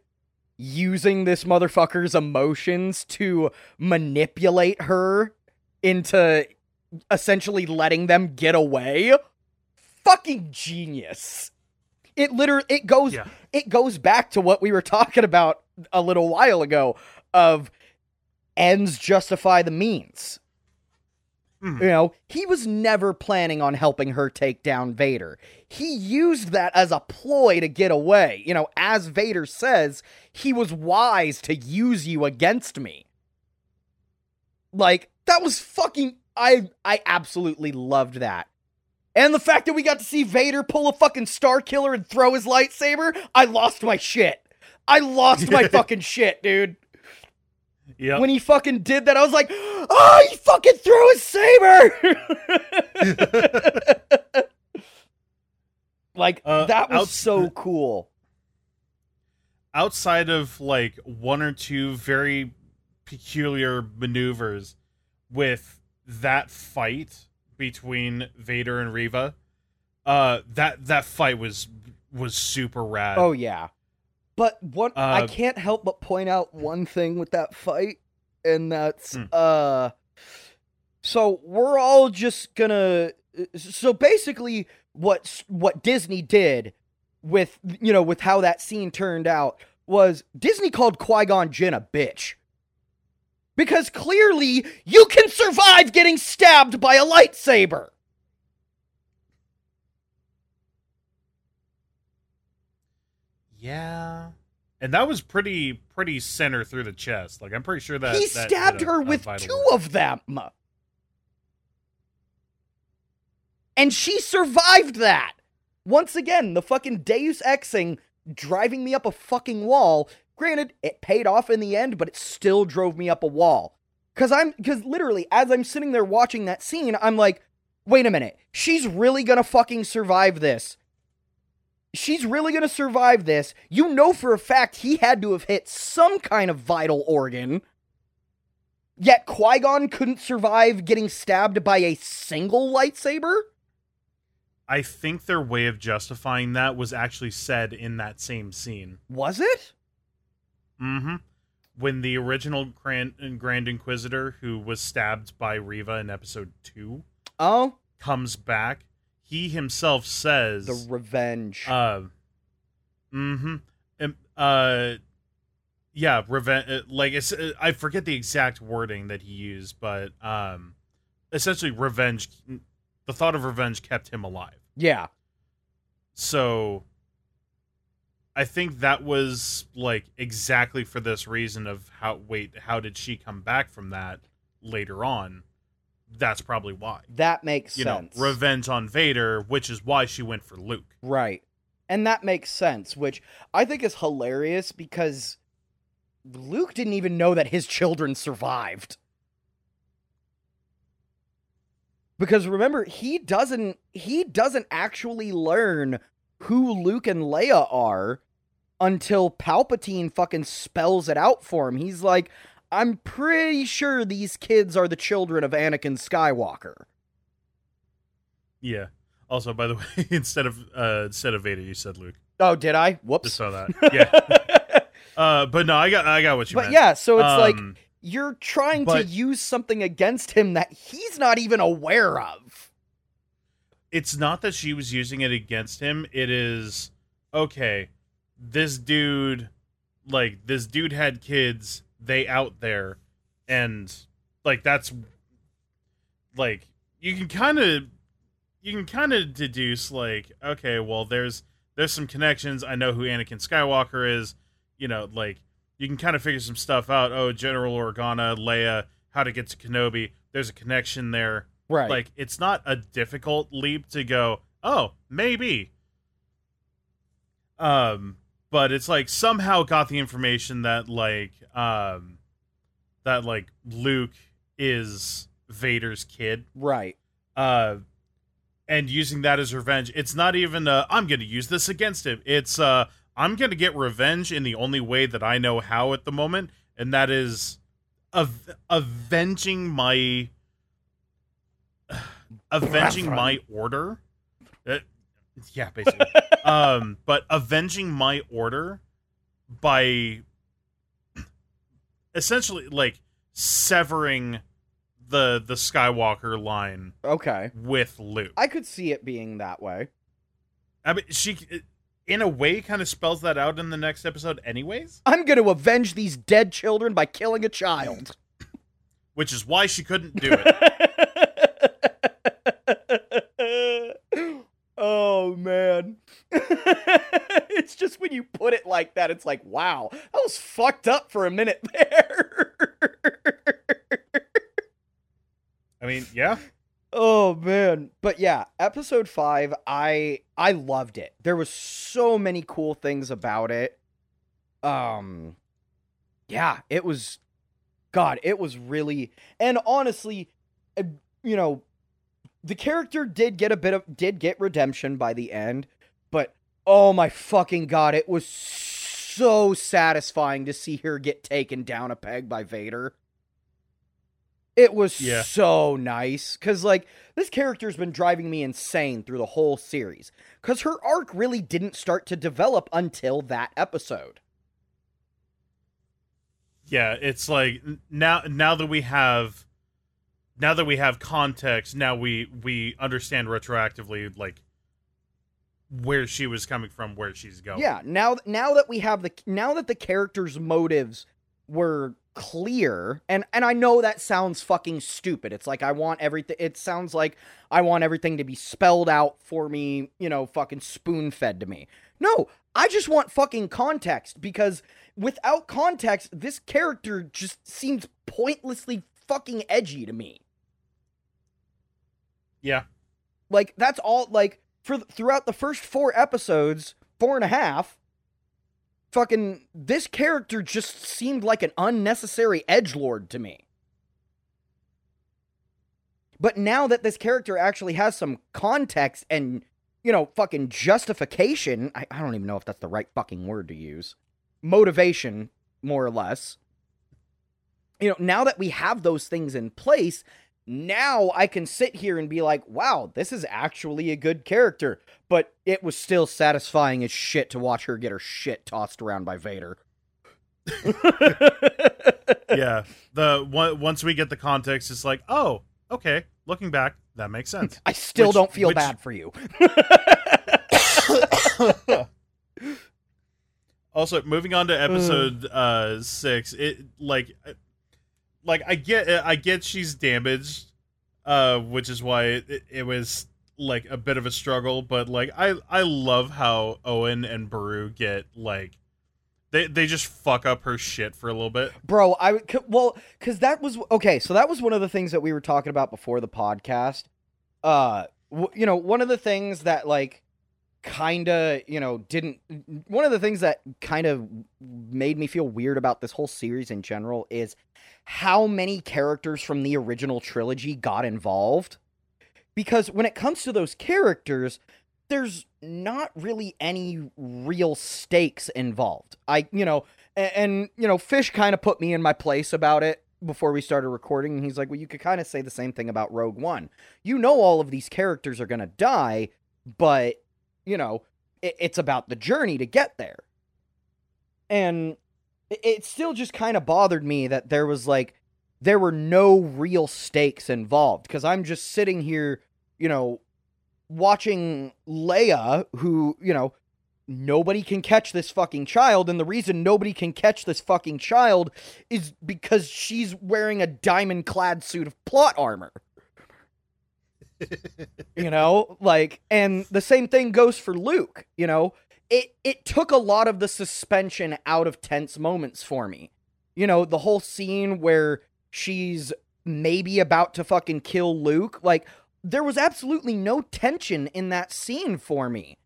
using this motherfucker's emotions to manipulate her into essentially letting them get away? Fucking genius. It literally it goes Yeah. it goes back to what we were talking about a little while ago of ends justify the means Mhm. you know he was never planning on helping her take down vader he used that as a ploy to get away you know as vader says he was wise to use you against me like that was fucking i i absolutely loved that and the fact that we got to see Vader pull a fucking Starkiller and throw his lightsaber, I lost my shit. I lost my fucking shit, dude. Yep. When he fucking did that, I was like, oh, he fucking threw his saber. like, Uh, that was outs- so cool. outside of like one or two very peculiar maneuvers with that fight between Vader and Reva, uh that that fight was was super rad. Oh, yeah. But what I Uh, can't help but point out one thing with that fight, and that's Hmm. uh so we're all just gonna so basically what what Disney did with you know with how that scene turned out was Disney called Qui-Gon Jinn a bitch. Because clearly you can survive getting stabbed by a lightsaber. Yeah. And that was pretty pretty center through the chest. Like I'm pretty sure that he that stabbed a- her with two organ. of them. And she survived that. Once again, the fucking Deus Exing driving me up a fucking wall. Granted, it paid off in the end, but it still drove me up a wall. Cause I'm cause literally, as I'm sitting there watching that scene, I'm like, wait a minute, she's really gonna fucking survive this. She's really gonna survive this. You know for a fact he had to have hit some kind of vital organ. Yet Qui Gon couldn't survive getting stabbed by a single lightsaber? I think their way of justifying that was actually said in that same scene. Was it? Mm-hmm. When the original Grand, Grand Inquisitor, who was stabbed by Reva in episode two, Oh, comes back, he himself says, the revenge. uh, mm-hmm, um, uh, yeah, revenge. Uh, like it's, uh, I forget the exact wording that he used, but um, essentially, revenge. The thought of revenge kept him alive. yeah. So I think that was like exactly for this reason of how wait, how did she come back from that later on? That's probably why. That makes You sense. know, revenge on Vader, which is why she went for Luke. Right. And that makes sense, which I think is hilarious because Luke didn't even know that his children survived. Because remember, he doesn't he doesn't actually learn who Luke and Leia are until Palpatine fucking spells it out for him. He's like, "I'm pretty sure these kids are the children of Anakin Skywalker." Yeah. Also, by the way, instead of uh instead of Vader, you said Luke. Oh, did I? Just Whoops. saw that. Yeah. uh, but no, I got I got what you but meant. yeah, so it's like Um, you're trying to use something against him that he's not even aware of. it's not that she was using it against him. It is okay. This dude, like this dude had kids. They out there, and like that's like you can kind of you can kind of deduce like okay, well there's there's some connections. I know who Anakin Skywalker is. You know, like you can kind of figure some stuff out. Oh, General Organa, Leia, how to get to Kenobi. There's a connection there. Right. Like it's not a difficult leap to go. Oh, maybe. Um, but it's like somehow got the information that like um that like Luke is Vader's kid. right. Uh and using that as revenge. It's not even uh I'm going to use this against him. It's uh I'm going to get revenge in the only way that I know how at the moment and that is av- avenging my avenging my order. Yeah, basically. um, but avenging my order by essentially like severing the the Skywalker line Okay. with Luke. I could see it being that way. I mean, she in a way kind of spells that out in the next episode, anyways. I'm going to avenge these dead children by killing a child. Which is why she couldn't do it. oh man. it's just when you put it like that, it's like, wow, I was fucked up for a minute there. I mean, yeah, oh man. But yeah, episode five, I I loved it. There was so many cool things about it. Um yeah, it was God, it was really and honestly, uh, you know, the character did get a bit of did get redemption by the end, but oh my fucking god, it was so satisfying to see her get taken down a peg by Vader. It was Yeah. so nice cuz like this character's been driving me insane through the whole series cuz her arc really didn't start to develop until that episode. yeah. It's like now now that we have now that we have context, now we we understand retroactively like where she was coming from, where she's going. Yeah, now now that we have the now that the character's motives were clear and and I know that sounds fucking stupid. It's like I want everything it sounds like I want everything to be spelled out for me, you know, fucking spoon-fed to me. No, I just want fucking context because without context this character just seems pointlessly fucking edgy to me. Yeah. Like that's all. Like for throughout the first four episodes, four and a half, fucking this character just seemed like an unnecessary edge lord to me. But now that this character actually has some context and you know fucking justification, I, I don't even know if that's the right fucking word to use. Motivation, more or less. You know, now that we have those things in place, now I can sit here and be like, wow, this is actually a good character. But it was still satisfying as shit to watch her get her shit tossed around by Vader. yeah. The once we get the context, it's like, oh, okay. Looking back, that makes sense. I still Which- don't feel which- bad for you. also, moving on to episode uh six, it like, like I get, I get she's damaged, uh, which is why it, it was like a bit of a struggle. But like, I, I love how Owen and Beru get like, they, they just fuck up her shit for a little bit. Bro, I well, cuz that was okay, so that was one of the things that we were talking about before the podcast. Uh you know, one of the things that like kind of, you know, didn't one of the things that kind of made me feel weird about this whole series in general is how many characters from the original trilogy got involved. Because when it comes to those characters, there's not really any real stakes involved. I, you know, and, and you know, Fish kind of put me in my place about it before we started recording. And he's like, well, you could kind of say the same thing about Rogue One. You know, all of these characters are going to die, but, you know, it, it's about the journey to get there. And it, it still just kind of bothered me that there was like, there were no real stakes involved because I'm just sitting here, you know, watching Leia, who, you know, nobody can catch this fucking child. And the reason nobody can catch this fucking child is because she's wearing a diamond clad suit of plot armor. you know, like, and the same thing goes for Luke, you know. it it took a lot of the suspension out of tense moments for me. You know, the whole scene where she's maybe about to fucking kill Luke, like there was absolutely no tension in that scene for me.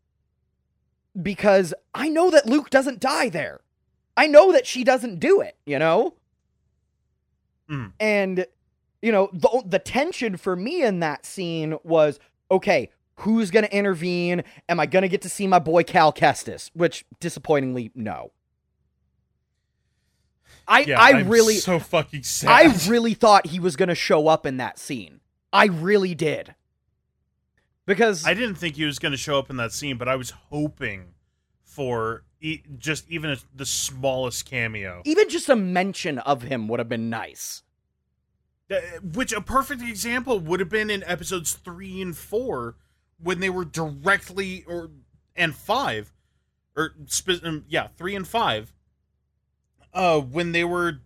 Because I know that Luke doesn't die there. I know that she doesn't do it, you know? Mm. And you know, the the tension for me in that scene was okay, who's going to intervene? Am I going to get to see my boy Cal Kestis? Which disappointingly no. I Yeah, I I'm really so fucking sad. I really thought he was going to show up in that scene. I really did. Because I didn't think he was going to show up in that scene, but I was hoping for e- just even a, the smallest cameo. even just a mention of him would have been nice. Which a perfect example would have been in episodes three and four when they were directly or and five or um, yeah three and five uh when they were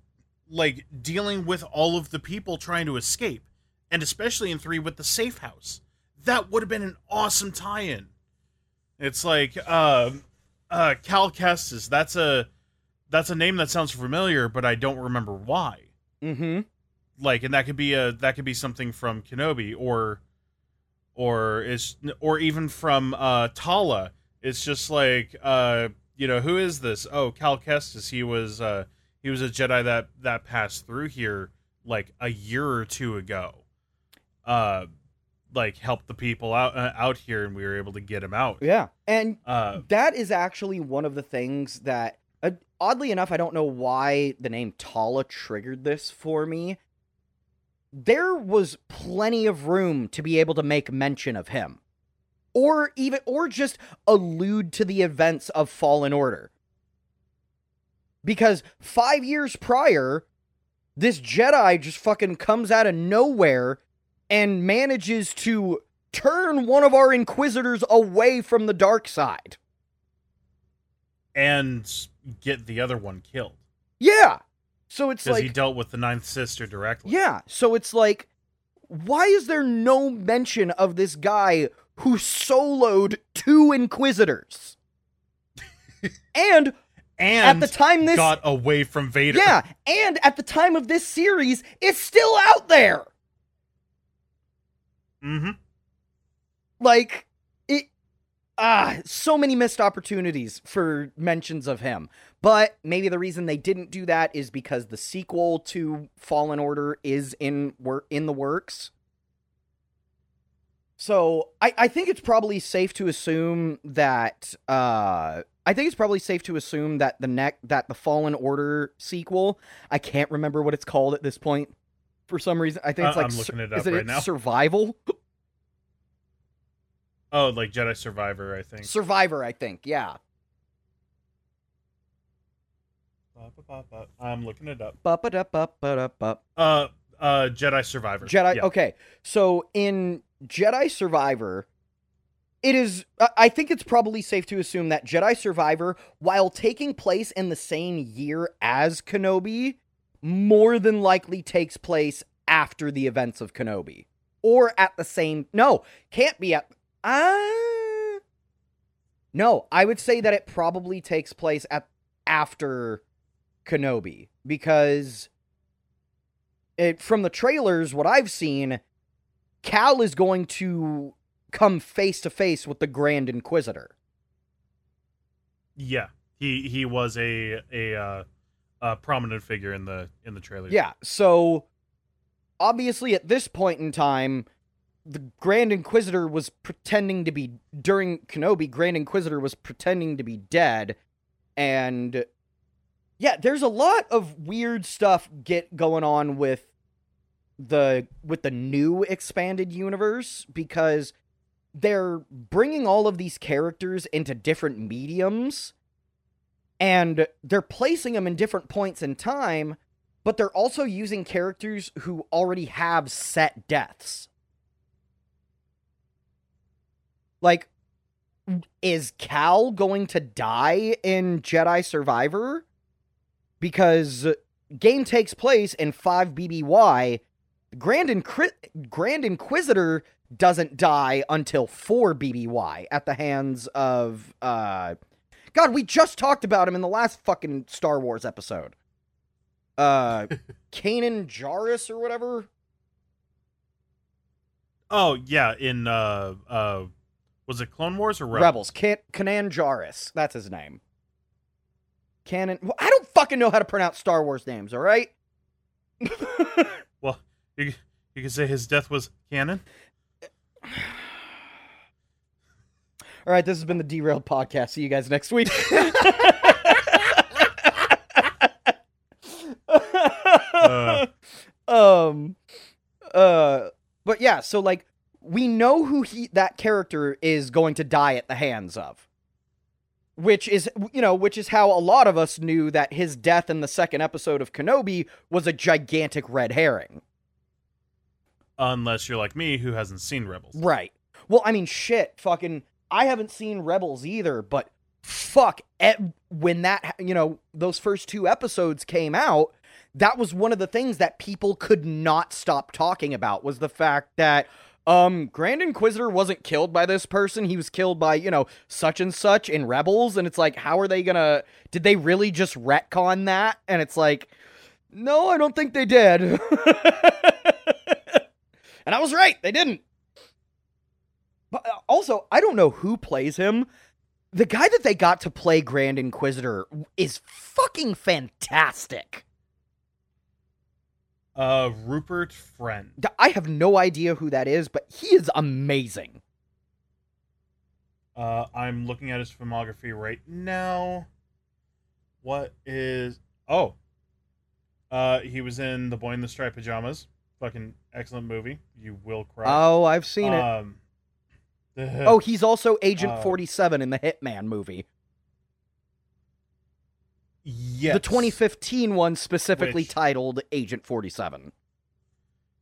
like dealing with all of the people trying to escape and especially in three with the safe house. That would have been an awesome tie-in. It's like uh uh cal kestis that's a that's a name that sounds familiar but i don't remember why. Mm-hmm. Like and that could be a that could be something from Kenobi or or is or even from uh Tala. It's just like uh you know who is this? Oh Cal Kestis. He was uh he was a Jedi that that passed through here like a year or two ago. Uh like helped the people out uh, out here and we were able to get him out. Yeah. And uh that is actually one of the things that uh, oddly enough i don't know why the name tala triggered this for me there was plenty of room to be able to make mention of him. Or even or just allude to the events of fallen order. Because 5 years prior this jedi just fucking comes out of nowhere and manages to turn one of our inquisitors away from the dark side. And get the other one killed. Yeah. So it's because like he dealt with the ninth sister directly Yeah. So it's like why is there no mention of this guy who soloed two inquisitors? and and at the time this got away from Vader Yeah, and at the time of this series it's still out there. mm-hmm Like ah, so many missed opportunities for mentions of him. But maybe the reason they didn't do that is because the sequel to Fallen Order is in wor- in the works. So I, I think it's probably safe to assume that uh I think it's probably safe to assume that the neck that the Fallen Order sequel I can't remember what it's called at this point for some reason I think it's Uh, like I'm looking sur- it up is it right now. survival Oh, like Jedi Survivor, I think. Survivor I think yeah I'm looking it up. Uh, uh, Jedi Survivor. Jedi. Yeah. Okay, so in Jedi Survivor, it is. I think it's probably safe to assume that Jedi Survivor, while taking place in the same year as Kenobi, more than likely takes place after the events of Kenobi, or at the same. No, can't be at. Ah. no, I would say that it probably takes place at after Kenobi because it, from the trailers, what I've seen, Cal is going to come face to face with the Grand Inquisitor. Yeah. He he was a a uh, a prominent figure in the in the trailer. Yeah, so obviously at this point in time, the Grand Inquisitor was pretending to be during Kenobi. Grand Inquisitor was pretending to be dead, and yeah, there's a lot of weird stuff get going on with the with the new expanded universe because they're bringing all of these characters into different mediums and they're placing them in different points in time but they're also using characters who already have set deaths. Like, is Cal going to die in Jedi Survivor? Because game takes place in 5 BBY. Grand, Grand Inquisitor doesn't die until 4 BBY at the hands of uh, God, we just talked about him in the last fucking Star Wars episode. Uh, Kanan Jarrus or whatever. Oh yeah, in uh uh, was it Clone Wars or Rebels? Rebels. Can- Kanan Jarrus. That's his name. Canon. Well, I don't fucking know how to pronounce Star Wars names. All right. Well, you you can say his death was canon. All right, this has been the Derailed Podcast. See you guys next week. Uh. um, uh, but yeah, so like we know who he that character is going to die at the hands of, which is you know which is how a lot of us knew that his death in the second episode of Kenobi was a gigantic red herring. Unless you're like me, who hasn't seen Rebels. Right. Well, I mean, shit, fucking. I haven't seen Rebels either, but fuck, when that you know those first two episodes came out, that was one of the things that people could not stop talking about was the fact that um Grand Inquisitor wasn't killed by this person, he was killed by, you know, such and such in Rebels and it's like how are they to did they really just retcon that? And it's like no, I don't think they did. and I was right, they didn't. But uh, also, I don't know who plays him. The guy that they got to play Grand Inquisitor is fucking fantastic. Uh, Rupert Friend. I have no idea who that is, but he is amazing. Uh, I'm looking at his filmography right now. What is? Oh, uh, he was in The Boy in the Striped Pajamas. Fucking excellent movie. You will cry. Oh, I've seen it. Um, Oh, he's also Agent uh, 47 in the Hitman movie. Yes. The 2015 one specifically Which- titled Agent 47.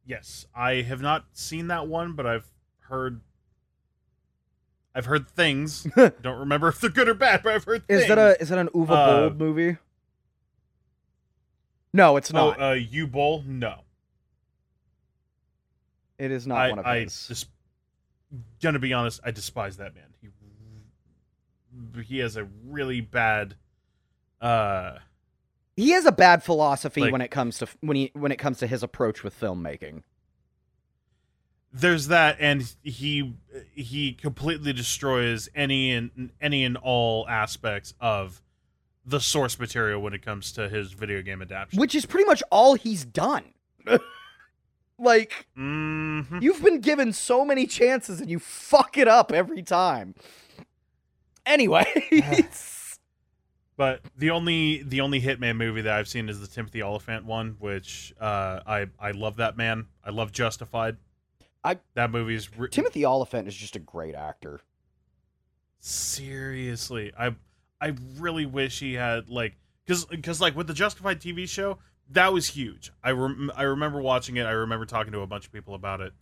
Yes, I have not seen that one, but I've heard. I've heard things. Don't remember if they're good or bad, but I've heard things. Is that a is that an Uwe Uh, Boll movie? No, it's Oh, not. uh, U Bowl? No. it is not I, one of I his. just gonna be honest. I despise that man. He he has a really bad. Uh, He has a bad philosophy Like- when it comes to when he when it comes to his approach with filmmaking. there's that, and he he completely destroys any and any and all aspects of the source material when it comes to his video game adaptation. Which is pretty much all he's done. like hmm You've been given so many chances and you fuck it up every time. Anyway, But the only the only Hitman movie that I've seen is the Timothy Olyphant one, which uh, I I love that man. I love Justified. I- that movie's re- Timothy Olyphant is just a great actor. seriously. I I really wish he had like because because like with the Justified TV show that was huge. I rem- I remember watching it. I remember talking to a bunch of people about it.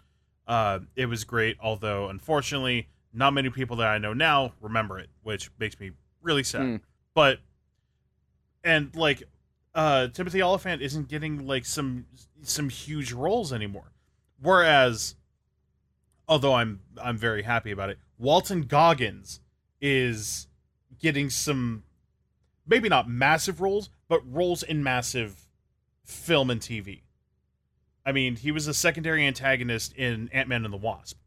Uh, it was great, although unfortunately, not many people that I know now remember it, which makes me really sad. Mm. But and like uh Timothy Olyphant isn't getting like some some huge roles anymore. Whereas although I'm I'm very happy about it, Walton Goggins is getting some maybe not massive roles, but roles in massive film and TV. I mean, he was a secondary antagonist in Ant-Man and the Wasp.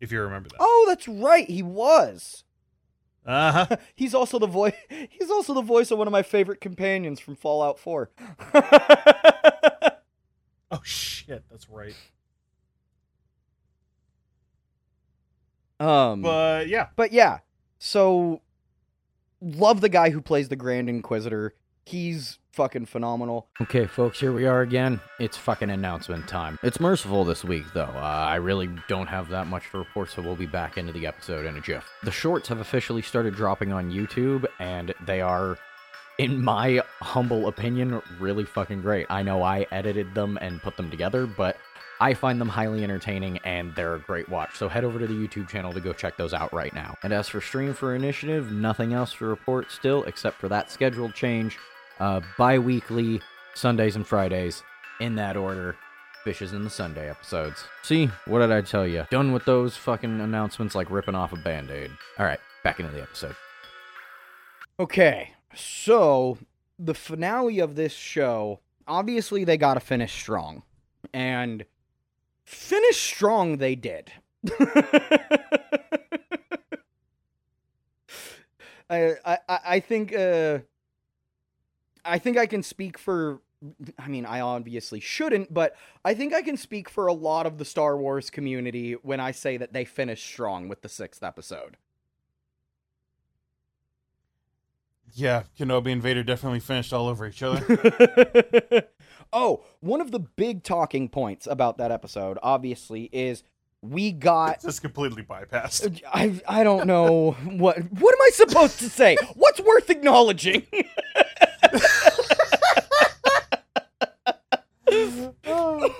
If you remember that. Oh, that's right, he was. Uh-huh. He's also the voice he's also the voice of one of my favorite companions from Fallout 4. Oh shit, that's right. um But yeah, But yeah, so love the guy who plays the Grand Inquisitor. He's fucking phenomenal. Okay, folks, here we are again. It's fucking announcement time. It's merciful this week, though. Uh, I really don't have that much to report, so we'll be back into the episode in a jiff. The shorts have officially started dropping on YouTube, and they are, in my humble opinion, really fucking great. I know I edited them and put them together, but I find them highly entertaining and they're a great watch. So head over to the YouTube channel to go check those out right now. And as for Stream for Initiative, nothing else to report still except for that scheduled change. Uh, bi weekly, Sundays and Fridays, in that order. Fishes in the Sunday episodes. See, what did I tell you? Done with those fucking announcements like ripping off a band aid. Alright, back into the episode. Okay, so the finale of this show, obviously they got to finish strong. And finish strong they did. I, I I think uh I think I can speak for I mean, I obviously shouldn't, but I think I can speak for a lot of the Star Wars community when I say that they finished strong with the sixth episode. Yeah, Kenobi and Vader definitely finished all over each other. oh, one of the big talking points about that episode, obviously, is we got Just completely bypassed. Uh, I I don't know what what am I supposed to say? What's worth acknowledging?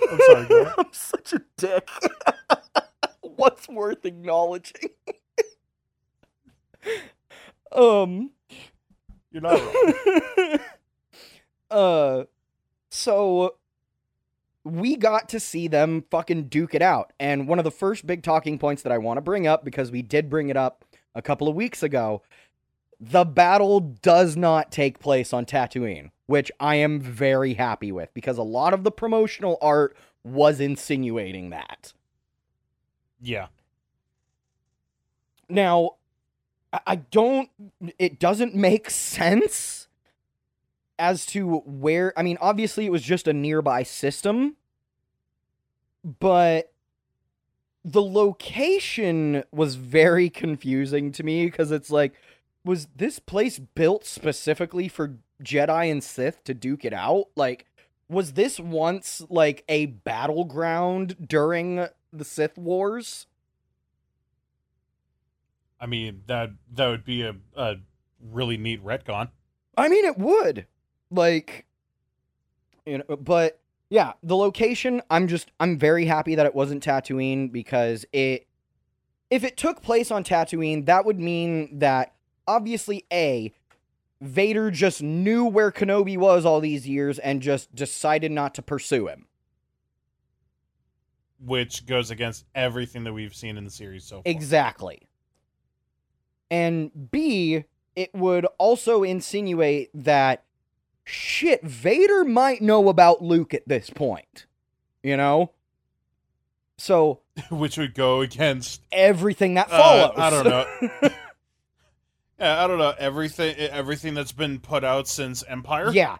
I'm sorry. I'm such a dick. What's worth acknowledging? um You're not wrong. uh so we got to see them fucking duke it out. And one of the first big talking points that I want to bring up because we did bring it up a couple of weeks ago, the battle does not take place on Tatooine, which I am very happy with because a lot of the promotional art was insinuating that. Yeah. Now, I- don't. It doesn't make sense as to where. I mean, obviously, it was just a nearby system, but the location was very confusing to me because it's like, was this place built specifically for Jedi and Sith to duke it out? Like, was this once like a battleground during the Sith Wars? I mean that that would be a, a really neat retcon. I mean, it would. Like, you know, but yeah, the location, I'm just, I'm very happy that it wasn't Tatooine because it, if it took place on Tatooine, that would mean that obviously, A, Vader just knew where Kenobi was all these years and just decided not to pursue him. which goes against everything that we've seen in the series so far. Exactly. And B, it would also insinuate that shit, Vader might know about Luke at this point. You know? So which would go against everything that Uh, follows. I don't know. yeah, I don't know everything everything that's been put out since Empire. yeah.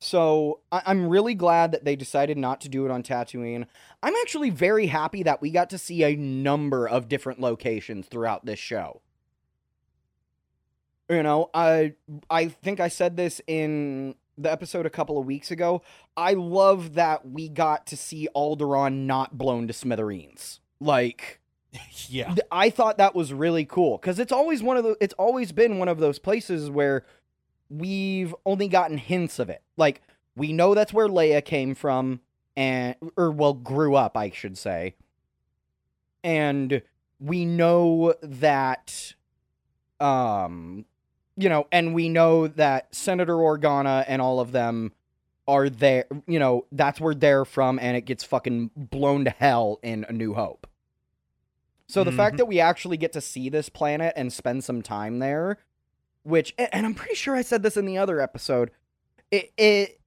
So I- I'm really glad that they decided not to do it on Tatooine. I'm actually very happy that we got to see a number of different locations throughout this show. You know, I I think I said this in the episode a couple of weeks ago. I love that we got to see Alderaan not blown to smithereens. Like yeah. I thought that was really cool because it's always one of the it's always been one of those places where we've only gotten hints of it. Like we know that's where Leia came from and or well grew up, I should say. And we know that um you know, and we know that Senator Organa and all of them are there, you know, that's where they're from and it gets fucking blown to hell in A New Hope. So the fact Mhm. that we actually get to see this planet and spend some time there, which and I'm pretty sure I said this in the other episode, it it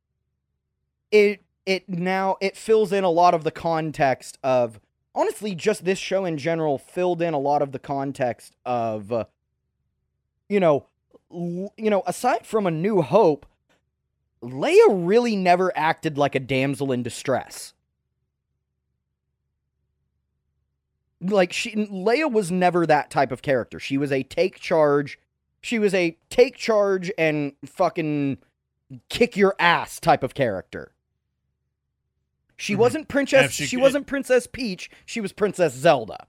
it it now it fills in a lot of the context of honestly just this show in general filled in a lot of the context of uh, you know l- you know aside from a new hope Leia really never acted like a damsel in distress. Like she Leia was never that type of character. She was a take charge. She was a take charge and fucking kick your ass type of character. She Mhm. wasn't Princess she, she- wasn't Princess Peach, she was Princess Zelda.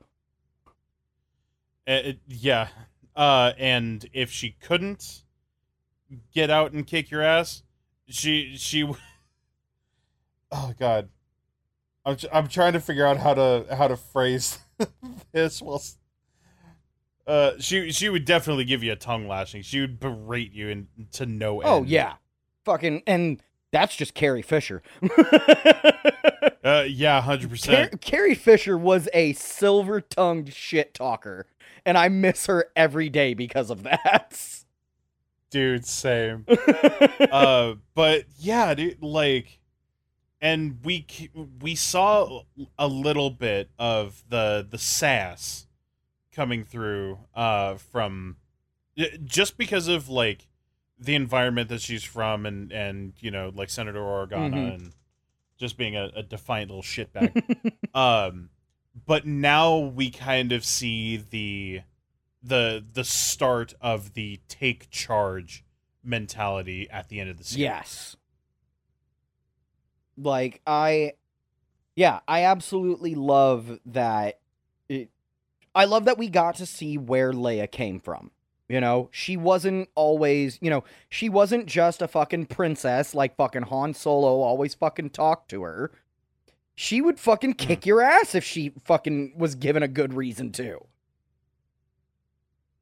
Uh, it- yeah. Uh, and if she couldn't get out and kick your ass, she she. Oh God, I'm I'm trying to figure out how to how to phrase this. S- uh, she she would definitely give you a tongue lashing. She would berate you and to no end. Oh yeah. Fucking and that's just Carrie Fisher. Uh, yeah, hundred percent. Carrie Fisher was a silver-tongued shit talker, and I miss her every day because of that. dude, same. uh, but yeah, dude, like, and we we saw a little bit of the the sass coming through uh from just because of like the environment that she's from and and you know like Senator Organa Mhm. and just being a, a defiant little shitbag. um, but now we kind of see the the the start of the take charge mentality at the end of the series. Yes. Like I yeah, I absolutely love that it, I love that we got to see where Leia came from. You know, she wasn't always, you know, she wasn't just a fucking princess like fucking Han Solo always fucking talked to her. She would fucking hmm. kick your ass if she fucking was given a good reason to.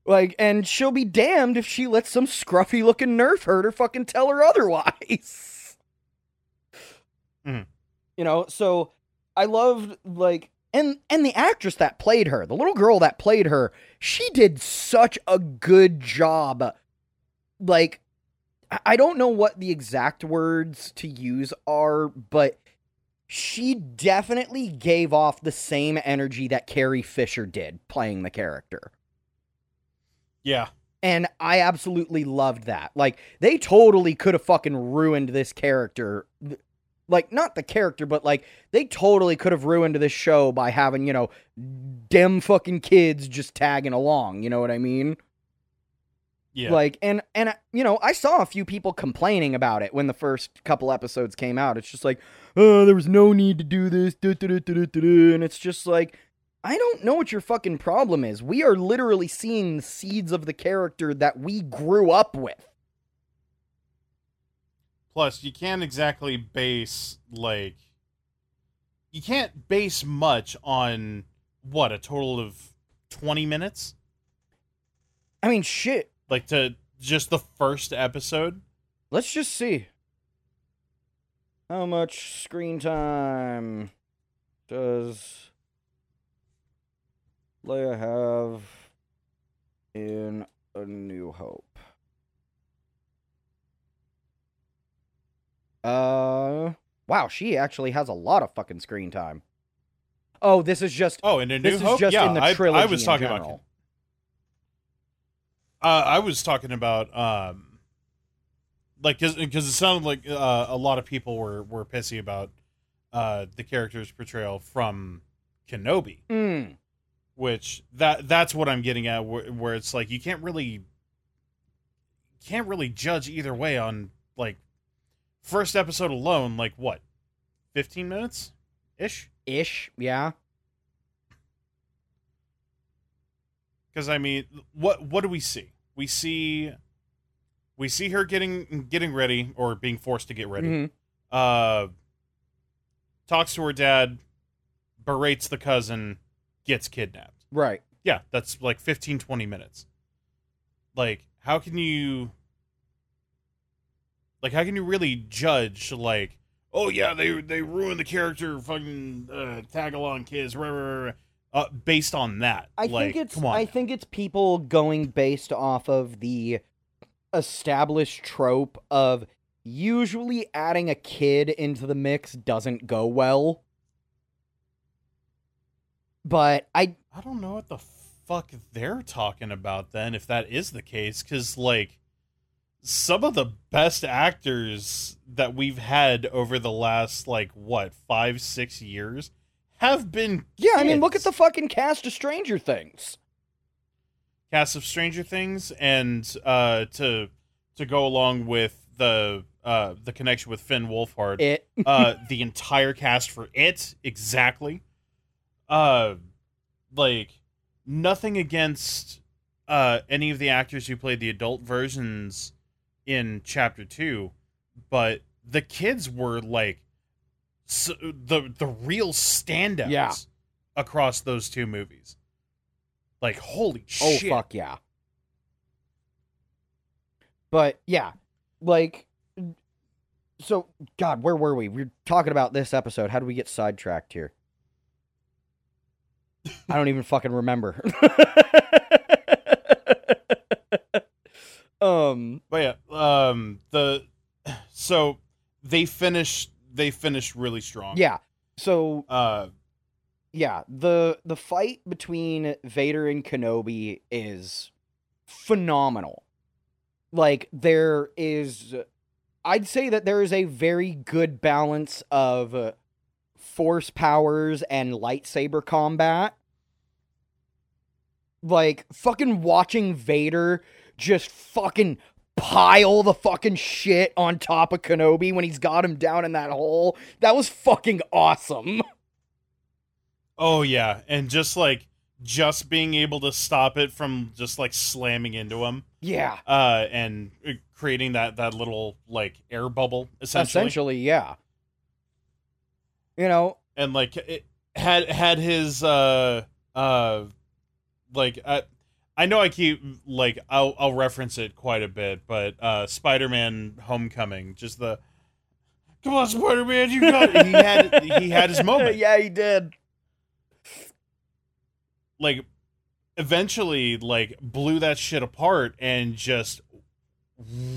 Like, and she'll be damned if she lets some scruffy looking nerf herder fucking tell her otherwise. Mhm. You know, so I loved like and and the actress that played her, the little girl that played her, she did such a good job. Like I don't know what the exact words to use are, but she definitely gave off the same energy that Carrie Fisher did playing the character. Yeah. And I absolutely loved that. Like, they totally could have fucking ruined this character. Like, not the character, but like, they totally could have ruined this show by having, you know, dem fucking kids just tagging along. You know what I mean? Yeah. Like, and, and, uh, you know, I saw a few people complaining about it when the first couple episodes came out. It's just like, oh, there was no need to do this. duh, duh, duh, duh, duh, duh, duh," And it's just like, I don't know what your fucking problem is. We are literally seeing the seeds of the character that we grew up with. Plus, you can't exactly base like you can't base much on what a total of 20 minutes I mean, shit. like to just the first episode Let's just see. How much screen time does Leia have in A New Hope? Uh, wow, she actually has a lot of fucking screen time. Oh, this is just oh and a new this is hope? just yeah in the I, trilogy I was in talking about uh, i was talking about um like because it sounded like uh, a lot of people were were pissy about uh the character's portrayal from kenobi. Mm, which that that's what I'm getting at where, where it's like you can't really can't really judge either way on like first episode alone like what 15 minutes ish ish, yeah. because I mean what what do we see we see we see her getting getting ready or being forced to get ready Mhm. uh talks to her dad berates the cousin gets kidnapped Right. yeah that's like 15 20 minutes like how can you like how can you really judge like oh yeah they they ruined the character fucking uh, tag along kids rah, rah, rah, uh, based on that I like, think it's come on I now. think it's people going based off of the established trope of usually adding a kid into the mix doesn't go well. But I I don't know what the fuck they're talking about then if that is the case cuz like some of the best actors that we've had over the last like what 5 6 years have been yeah, I mean look at the fucking cast of Stranger Things. cast of Stranger Things, and uh, to to go along with the uh, the connection with Finn Wolfhard, It uh, the entire cast for it exactly. Uh, like nothing against uh any of the actors who played the adult versions in Chapter Two, but the kids were like s the the real standouts Yeah. across those two movies. Like holy Oh shit! fuck yeah. But yeah, like so god, where were we? We are talking about this episode. How do we get sidetracked here? I don't even fucking remember. Um, But yeah, um, the so they finished they finished really strong. yeah. So Uh, yeah, the the fight between Vader and Kenobi is phenomenal. Like there is I'd say that there is a very good balance of uh, force powers and lightsaber combat. Like fucking watching Vader just fucking pile the fucking shit on top of Kenobi when he's got him down in that hole. That was fucking awesome. oh yeah, and just like just being able to stop it from just like slamming into him, Yeah. uh, and creating that that little like air bubble essentially, Essentially, yeah. You know, and like it had had his uh uh like uh, I know I keep like I'll I'll reference it quite a bit, but uh Spider-Man Homecoming, just the Come on, Spider-Man, you got it. He had he had his moment. yeah, he did. Like eventually like blew that shit apart and just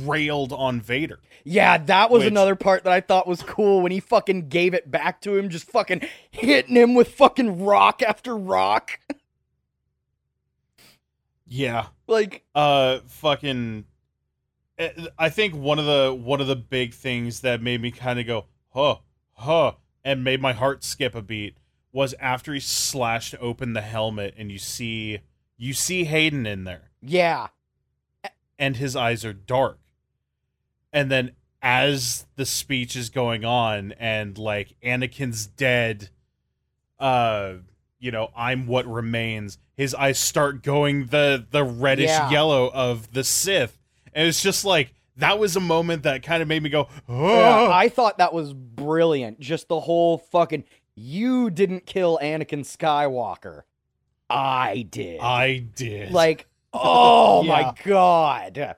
railed on Vader. Yeah, that was Which- another part that I thought was cool when he fucking gave it back to him, just fucking hitting him with fucking rock after rock. Yeah. like, uh fucking eh, i think one of the one of the big things that made me kind of go huh huh and made my heart skip a beat was after he slashed open the helmet and you see you see hayden in there. Yeah, and his eyes are dark. And then as the speech is going on and like anakin's dead uh you know i'm what remains his eyes start going the the reddish Yeah. yellow of the sith and it's just like that was a moment that kind of made me go Yeah, oh I thought that was brilliant. Just the whole fucking you didn't kill Anakin Skywalker. I did. i did Like, oh Yeah. my god.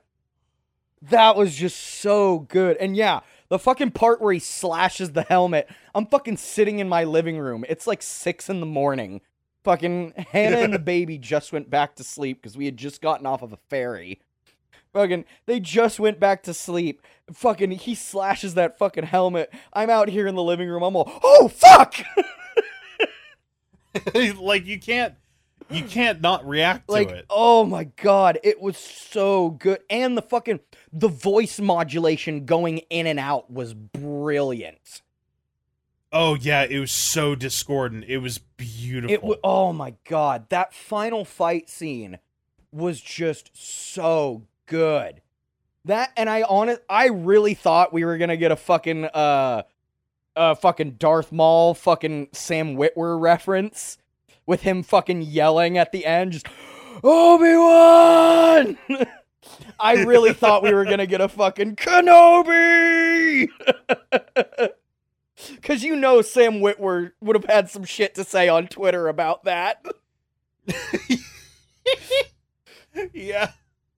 That was just so good. And yeah, the fucking part where he slashes the helmet, I'm fucking sitting in my living room. It's like six in the morning. Fucking Hannah and the baby just went back to sleep because we had just gotten off of a ferry. Fucking, they just went back to sleep. Fucking, he slashes that fucking helmet. I'm out here in the living room. I'm all, oh fuck! like you can't you can't not react to like it. oh my god it was so good. And the fucking the voice modulation going in and out was brilliant. Oh yeah it was so discordant. It was beautiful. It was oh my god that final fight scene was just so good. That and i honest i really thought we were gonna get a fucking uh uh fucking darth maul fucking sam witwer reference with him fucking yelling at the end just obi-wan i really thought we were gonna get a fucking kenobi because you know sam witwer would have had some shit to say on twitter about that yeah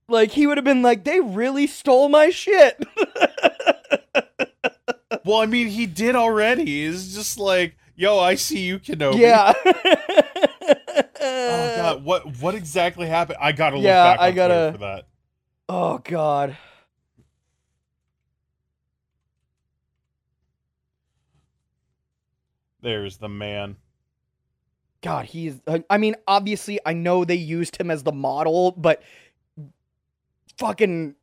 Like he would have been like, they really stole my shit. Well, I mean, he did already. It's just like, yo, I see you, Kenobi. yeah. Oh god, what what exactly happened? I gotta look Yeah, back on I gotta- for that. Oh god. There's the man. God, he's. I- uh, I mean, obviously, I know they used him as the model, but fucking.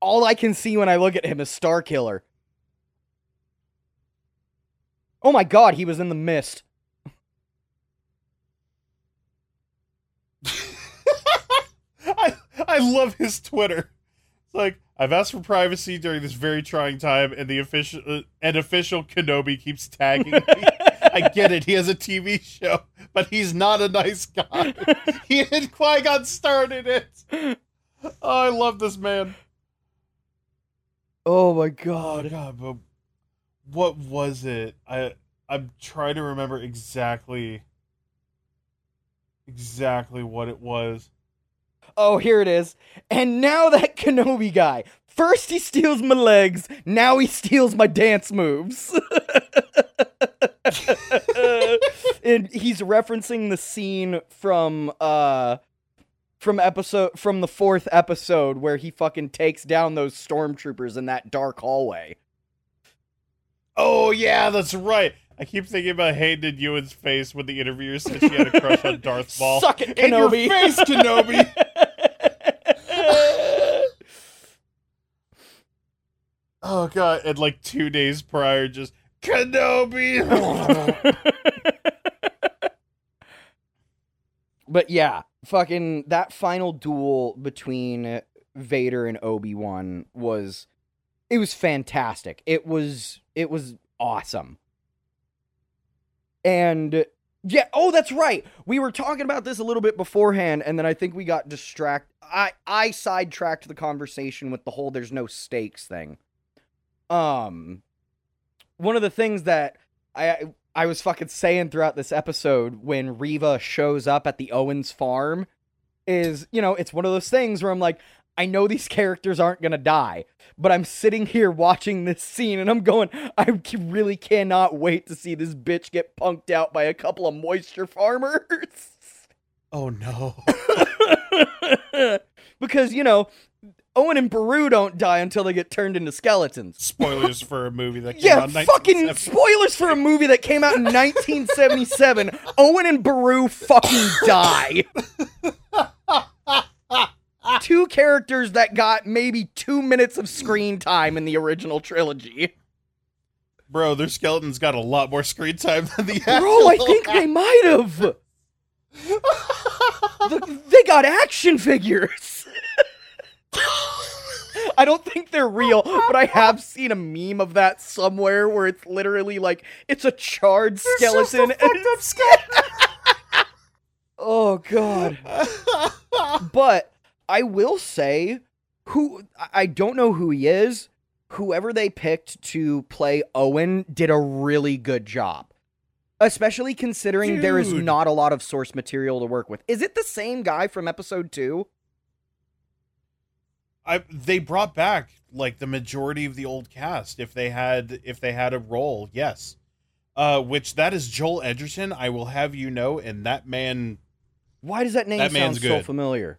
All I can see when I look at him is Starkiller. Oh my god, he was in the mist. I I love his Twitter. It's like I've asked for privacy during this very trying time, and the official uh, and official Kenobi keeps tagging me. I get it. He has a TV show, but he's not a nice guy. he and Qui Gon started it. Oh, I love this man. Oh my Oh god. god, but what was it? I I'm trying to remember exactly exactly what it was. Oh, here it is. And now that Kenobi guy. First he steals my legs, now he steals my dance moves. and he's referencing the scene from uh from episode from the fourth episode where he fucking takes down those stormtroopers in that dark hallway. Oh yeah, that's right. I keep thinking about Hayden Ewan's face when the interviewer said she had a crush on Darth Maul. Suck it, In your Kenobi. face, Kenobi. oh god, and like two days prior, just Kenobi. but yeah, fucking that final duel between Vader and Obi-Wan was it was fantastic. It was it was awesome. And yeah, oh that's right. We were talking about this a little bit beforehand and then I think we got distracted. I I sidetracked the conversation with the whole there's no stakes thing. Um one of the things that I I was fucking saying throughout this episode when Reva shows up at the Owens farm is, you know, it's one of those things where I'm like, I know these characters aren't going to die, but I'm sitting here watching this scene and I'm going, I really cannot wait to see this bitch get punked out by a couple of moisture farmers. oh no. because, you know, Owen and Beru don't die until they get turned into skeletons. Spoilers for a movie that came Yeah, out in fucking spoilers for a movie that came out in 1977. Owen and Beru fucking die. Two characters that got maybe two minutes of screen time in the original trilogy. Bro, their skeletons got a lot more screen time than the Bro, I think they might have. The- they got action figures. I don't think they're real, but I have seen a meme of that somewhere where it's literally like it's a charred skeleton. and it's- oh god. But I will say who I- don't know who he is. Whoever they picked to play Owen did a really good job. Especially considering there is not a lot of source material to work with. Is it the same guy from episode 2? I they brought back like the majority of the old cast if they had if they had a role, yes. Uh which that is Joel Edgerton, I will have you know, and that man Why does that name That sound so familiar?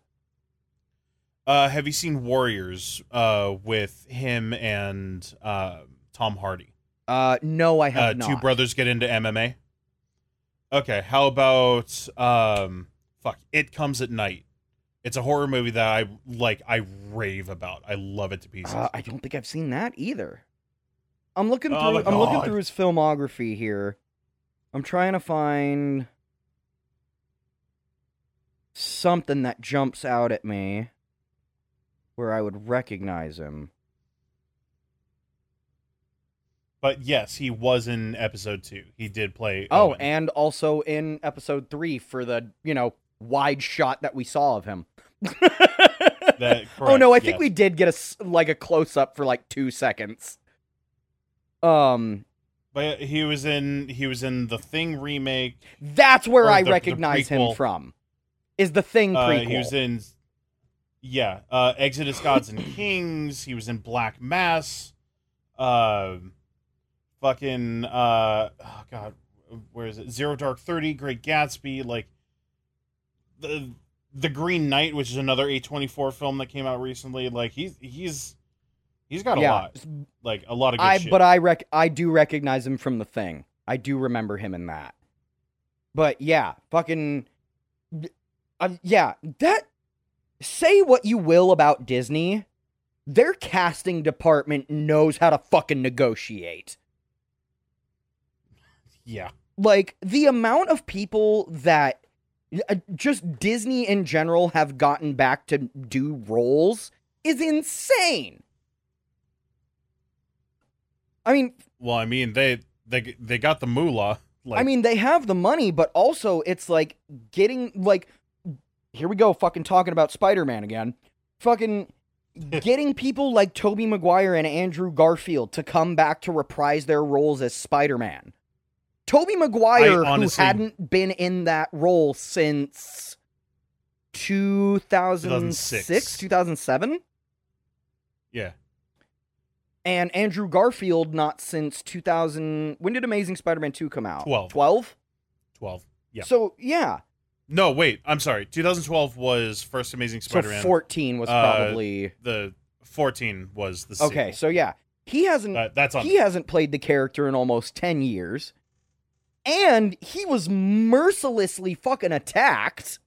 Uh have you seen Warriors uh with him and uh Tom Hardy? Uh no, I Uh have not. two brothers get into MMA. Okay, how about um fuck, It Comes at Night. It's a horror movie that I like I rave about. I love it to pieces. Uh, I don't think I've seen that either. I'm looking through. Oh I'm looking through his filmography here. I'm trying to find something that jumps out at me where I would recognize him. But yes, he was in episode two. He did play. Oh, Owen. and also in episode three for the you know wide shot that we saw of him. That- oh no, I think yes. we did get a like a close up for like two seconds. Um, but he was in he was in the Thing remake. That's where I the- the recognize him from. Is the thing Uh, prequel? he was in yeah, uh, Exodus Gods and Kings. He was in Black Mass. Uh, fucking uh, oh god, where is it? Zero Dark Thirty, Great Gatsby, like the the Green Knight, which is another A twenty four film that came out recently. Like he's he's he's got a yeah, lot, like a lot of good I shit. but I rec I do recognize him from the thing. I do remember him in that. But yeah, fucking uh, yeah, that say what you will about Disney, their casting department knows how to fucking negotiate. yeah. like the amount of people that uh, just Disney in general have gotten back to do roles is insane. I mean, Well, I mean they they they got the moolah. Like, I mean they have the money, but also it's like getting like here we go fucking talking about Spider-Man again. Fucking getting people like Tobey Maguire and Andrew Garfield to come back to reprise their roles as Spider-Man. Tobey Maguire, honestly- who hadn't been in that role since 2006, 2006. 2007, yeah. and Andrew Garfield not since 2000. When did Amazing Spider-Man 2 come out? 12. 12? Twelve. Yeah. So, yeah. No, wait. I'm sorry. 2012 was first Amazing Spider-Man. So 14 was Uh, probably the 14 was the Okay, sequel. so yeah. He hasn't That- that's on. he hasn't played the character in almost 10 years. And he was mercilessly fucking attacked.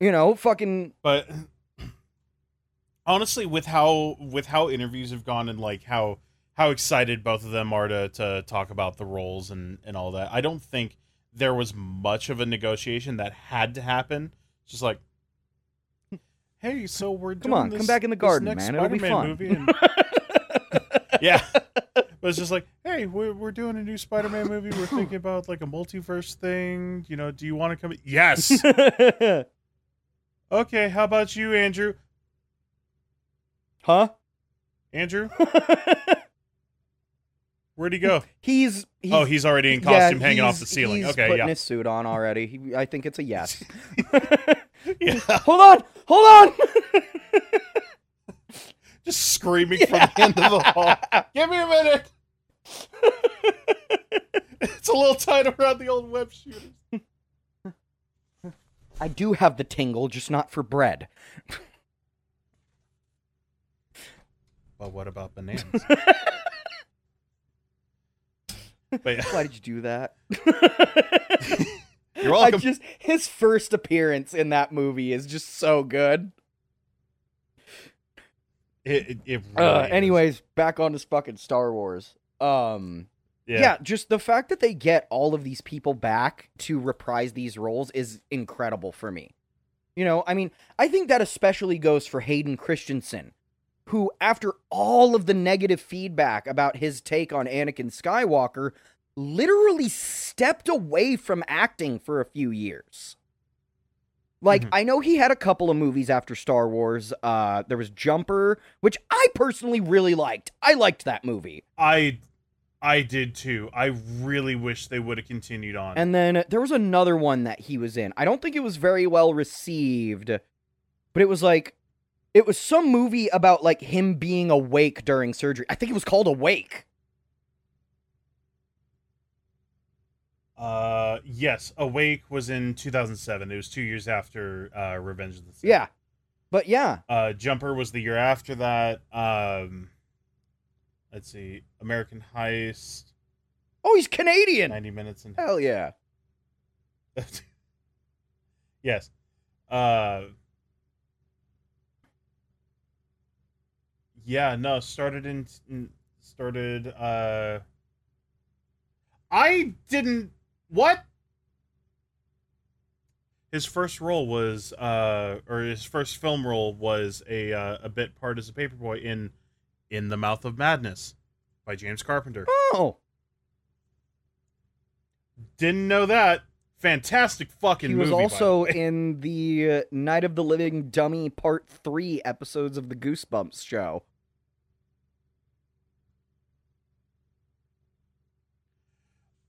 You know, fucking but honestly with how with how interviews have gone and like how how excited both of them are to to talk about the roles and and all that i don't think there was much of a negotiation that had to happen. Just like hey so we're Come doing on, come back in the this garden, man. It'll be fun. movie and yeah. But it's just like hey we're, we're doing a new spider-man movie. We're thinking about like a multiverse thing. You know do you want to come yes. Okay how about you andrew? Huh? andrew Where'd he go? He's, he's oh, he's already in yeah, costume, hanging off the ceiling. Okay, yeah. He's Okay, putting yeah, his suit on already. He, I think it's a yes. yeah. hold on, hold on. Just screaming from the end of the hall. Give me a minute. it's a little tight around the old web shooters. I do have the tingle, just not for bread. But what about bananas? But yeah, Why did you do that? You're welcome. I just his first appearance in that movie is just so good. it, it, it really Uh, anyways, back on this fucking Star Wars. Um, yeah. yeah. just the fact that they get all of these people back to reprise these roles is incredible for me. You know, I mean, I think that especially goes for Hayden Christensen, who, after all of the negative feedback about his take on Anakin Skywalker, literally stepped away from acting for a few years. Like, Mhm. I know he had a couple of movies after Star Wars. Uh, there was Jumper, which I personally really liked. I liked that movie. I, I did too. I really wish they would have continued on. And then there was another one that he was in. I don't think it was very well received, but it was like it was some movie about like him being awake during surgery. I think it was called Awake. uh, yes, Awake was in 2007. It was two years after uh, Revenge of the Sith. Yeah. But yeah, Uh, Jumper was the year after that. Um, let's see, American Heist, oh, he's Canadian. 90 minutes and Hell yeah. yes. Uh, yeah, no, started in, started. Uh, I didn't. What? His first role was, uh, or his first film role was a uh, a bit part as a paperboy in in the Mouth of Madness by James Carpenter. Oh, Didn't know that. Fantastic fucking he was movie. also in the uh, Night of the Living Dummy Part 3 episodes of the Goosebumps show.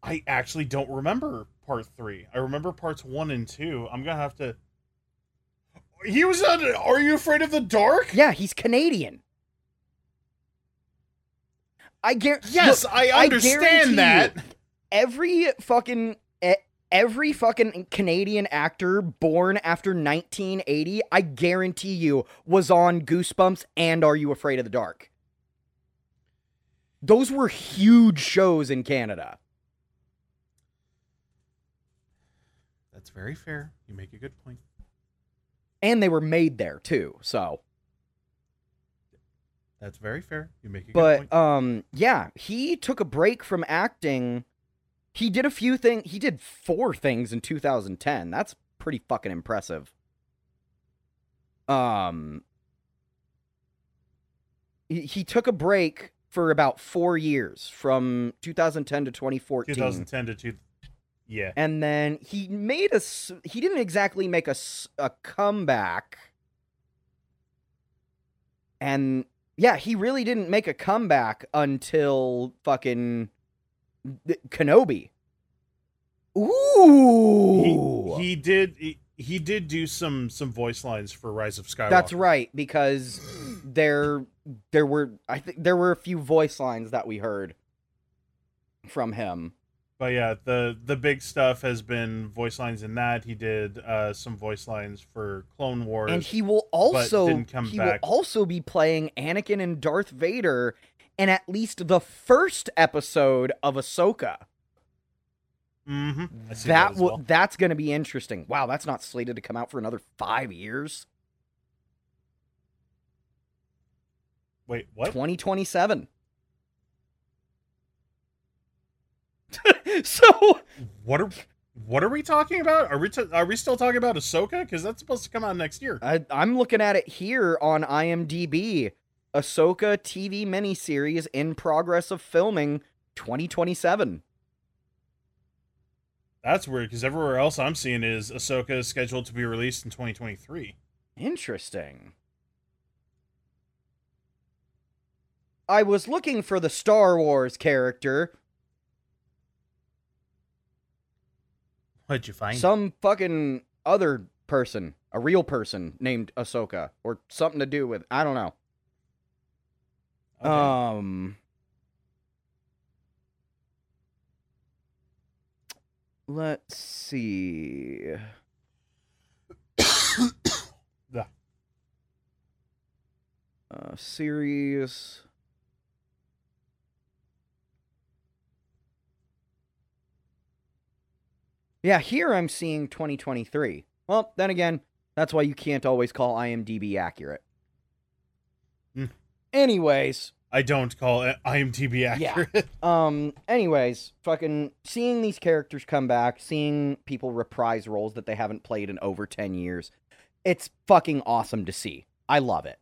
I actually don't remember part three. I remember parts one and two. I'm gonna have to. He was on. Are you afraid of the dark? Yeah, he's Canadian. I guarantee. Yes, I understand that. every fucking every fucking Canadian actor born after 1980, I guarantee you, was on Goosebumps and Are You Afraid of the Dark. Those were huge shows in Canada. That's very fair. You make a good point. And they were made there too. So, That's very fair. You make a good but point. um yeah, he took a break from acting. He did a few things. He did four things in 2010. That's pretty fucking impressive. Um he, he took a break for about 4 years from 2010 to 2014. 2010 to two. Yeah. And then he made a he didn't exactly make a a comeback. And yeah, he really didn't make a comeback until fucking Kenobi. Ooh. He, he did. He, he did do some some voice lines for Rise of Skywalker. That's right because there there were I think there were a few voice lines that we heard from him. But yeah, the the big stuff has been voice lines in that. He did uh, some voice lines for Clone Wars. And he will also he back. will also be playing Anakin and Darth Vader in at least the first episode of Ahsoka. hmm see that as will well. that's going to be interesting. Wow, that's not slated to come out for another 5 years. Wait, what? 2027. so What are what are we talking about? Are we t- are we still talking about Ahsoka? Because that's supposed to come out next year. I, I'm looking at it here on IMDb. Ahsoka TV miniseries in progress of filming 2027. That's weird because everywhere else I'm seeing is Ahsoka is scheduled to be released in 2023. Interesting. I was looking for the Star Wars character. What'd you find? Some fucking other person, a real person named Ahsoka, or something to do with I don't know. Okay. Um. Let's see. Yeah. Uh, series. Yeah, here I'm seeing 2023. Well, then again, that's why you can't always call IMDb accurate. Hmm. Anyways, I don't call it IMDb Yeah. accurate. um, anyways, fucking seeing these characters come back, seeing people reprise roles that they haven't played in over 10 years, it's fucking awesome to see. I love it.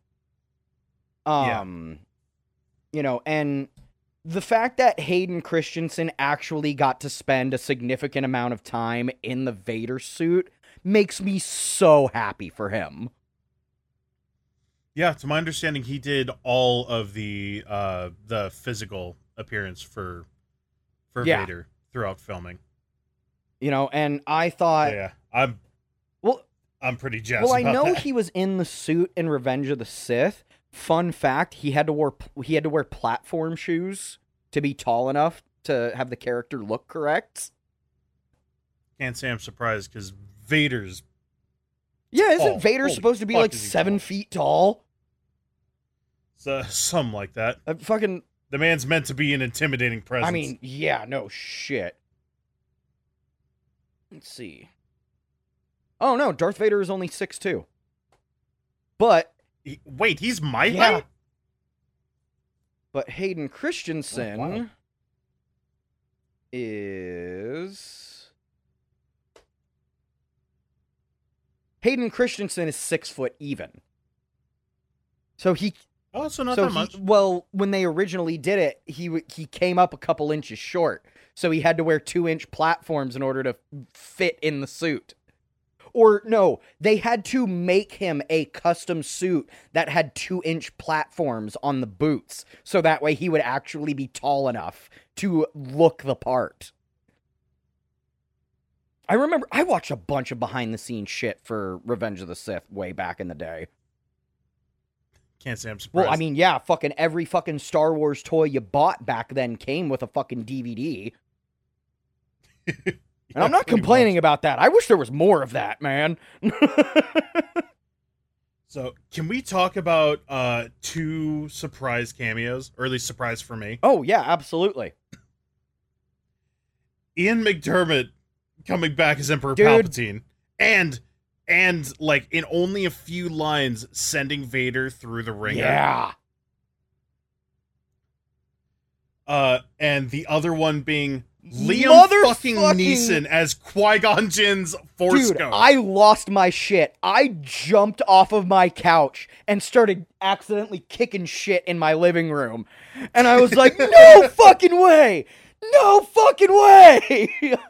Yeah. Um, you know, and the fact that Hayden Christensen actually got to spend a significant amount of time in the Vader suit makes me so happy for him. yeah, to my understanding, he did all of the uh the physical appearance for for Yeah. Vader throughout filming. You know, and I thought, yeah, I'm well, I'm pretty jazzed. Well, I know that. he was in the suit in Revenge of the Sith. Fun fact: he had to wear he had to wear platform shoes to be tall enough to have the character look correct. can't say I'm surprised because Vader's Yeah, isn't Tall. Vader Holy supposed to be like seven tall. feet tall? uh, something like that. Uh, fucking, The man's meant to be an intimidating presence. I mean, yeah, no shit. Let's see. Oh no, Darth Vader is only six two. But He- wait, he's my Yeah. height. But Hayden Christensen Oh, wow. is Hayden Christensen is six foot even. So he, Oh, so not so that he, much. well, when they originally did it, he he came up a couple inches short, so he had to wear two inch platforms in order to fit in the suit. Or no, they had to make him a custom suit that had two inch platforms on the boots, so that way he would actually be tall enough to look the part. I remember I watched a bunch of behind the scenes shit for Revenge of the Sith way back in the day. Can't say I'm surprised. Well, I mean, yeah, fucking every fucking Star Wars toy you bought back then came with a fucking DVD. And Yeah, I'm not complaining much. about that. I wish there was more of that, man. So, can we talk about uh two surprise cameos, or at least surprise for me? oh, yeah, absolutely. Ian McDiarmid coming back as Emperor Dude. Palpatine, and and like in only a few lines, sending Vader through the ringer. Yeah. Uh, and the other one being Liam Motherfucking- fucking Neeson as Qui Gon Jinn's Force Dude, Ghost. I lost my shit. I jumped off of my couch and started accidentally kicking shit in my living room. And I was like, no fucking way! No fucking way!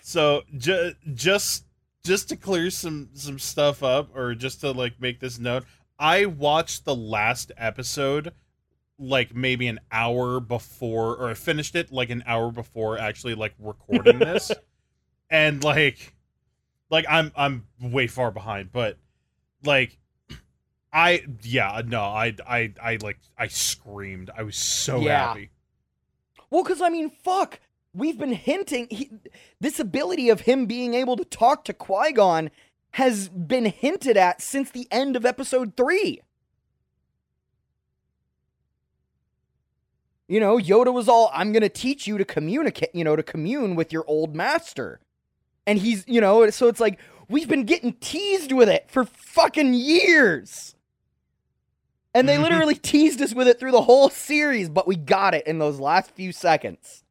So ju- just just to clear some some stuff up, or just to like make this note, I watched the last episode like maybe an hour before, or I finished it like an hour before actually like recording this, and like like I'm I'm way far behind, but like. I yeah no I I I like I screamed I was so Yeah. happy Well, because I mean, fuck, we've been hinting he, this ability of him being able to talk to Qui Gon has been hinted at since the end of Episode Three. You know, Yoda was all, "I'm gonna teach you to communicate, you know, to commune with your old master," and he's, you know, so it's like we've been getting teased with it for fucking years. And they Mhm. literally teased us with it through the whole series, but we got it in those last few seconds.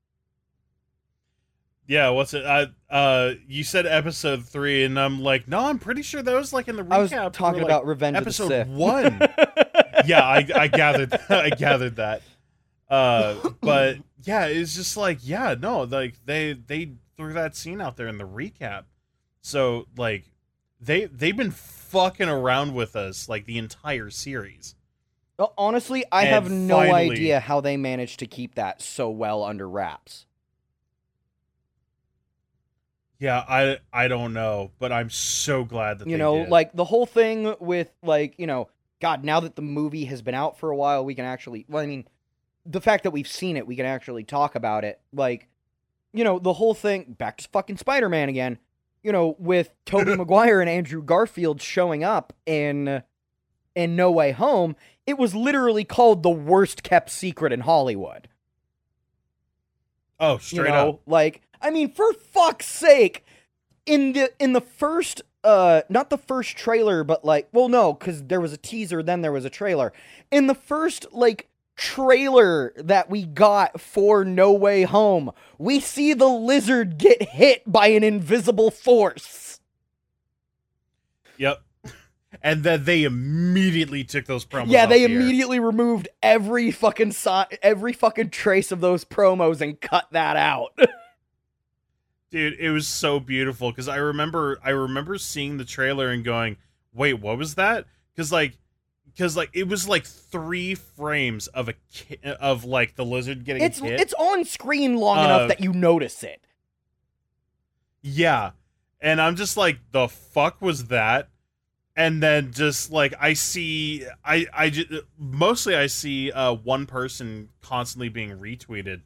Yeah, what's it? Uh, uh, you said episode three, and I'm like, no, I'm pretty sure that was like in the recap. I was talking like, about Revenge episode of the Sith. one. yeah, I, I gathered, I gathered that. Uh, but yeah, it's just like, yeah, no, like they they threw that scene out there in the recap, so like they they've been fucking around with us like the entire series. Well, Honestly, I And have no finally- idea how they managed to keep that so well under wraps. Yeah, I I don't know, but I'm so glad that you know, did. like the whole thing with like, you know, God, now that the movie has been out for a while, we can actually well, I mean, the fact that we've seen it, we can actually talk about it. Like, you know, the whole thing back to fucking Spider-Man again, you know, with Tobey Maguire and Andrew Garfield showing up in in No Way Home, it was literally called the worst kept secret in Hollywood. oh, you straight know up. like i mean for fuck's sake in the in the first uh not the first trailer but like well no because there was a teaser then there was a trailer in the first like trailer that we got for no way home we see the lizard get hit by an invisible force Yep. And then they immediately took those promos. yeah they the air. immediately removed every fucking si- every fucking trace of those promos and cut that out dude it was so beautiful because i remember i remember seeing the trailer and going wait what was that because like because like it was like three frames of a ki- of like the lizard getting it's hit. it's on screen long Uh, enough that you notice it. Yeah. And i'm just like the fuck was that? And then just like i see i i just, mostly i see uh one person constantly being retweeted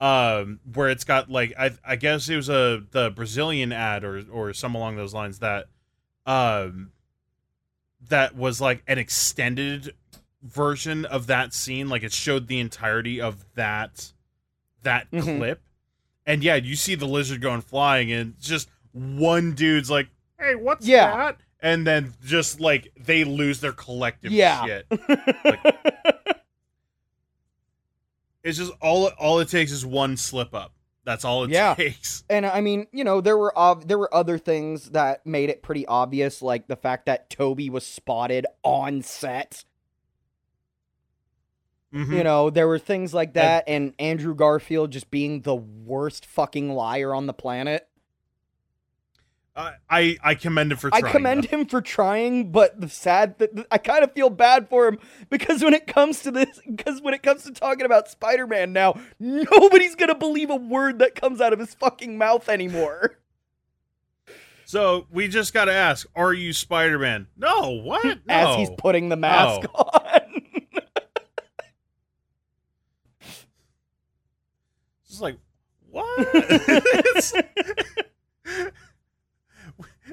um where it's got like i i guess it was a the brazilian ad or or some along those lines that um that was like an extended version of that scene like it showed the entirety of that that Mhm. clip and yeah you see the lizard going flying and just one dude's like hey what's Yeah. that and then just like they lose their collective Yeah. shit it's just all all it takes is one slip up that's all it Yeah. takes and I mean, you know, there were ob- there were other things that made it pretty obvious, like the fact that Tobey was spotted on set. Mhm. You know, there were things like that, and Andrew Garfield just being the worst fucking liar on the planet. I, I I commend him for I trying. commend though. him for trying, but the sad th- th- I kind of feel bad for him because when it comes to this, because when it comes to talking about Spider-Man now, nobody's gonna believe a word that comes out of his fucking mouth anymore. So we just got to ask: Are you Spider Man? No. What? No. As he's putting the mask on. It's like what?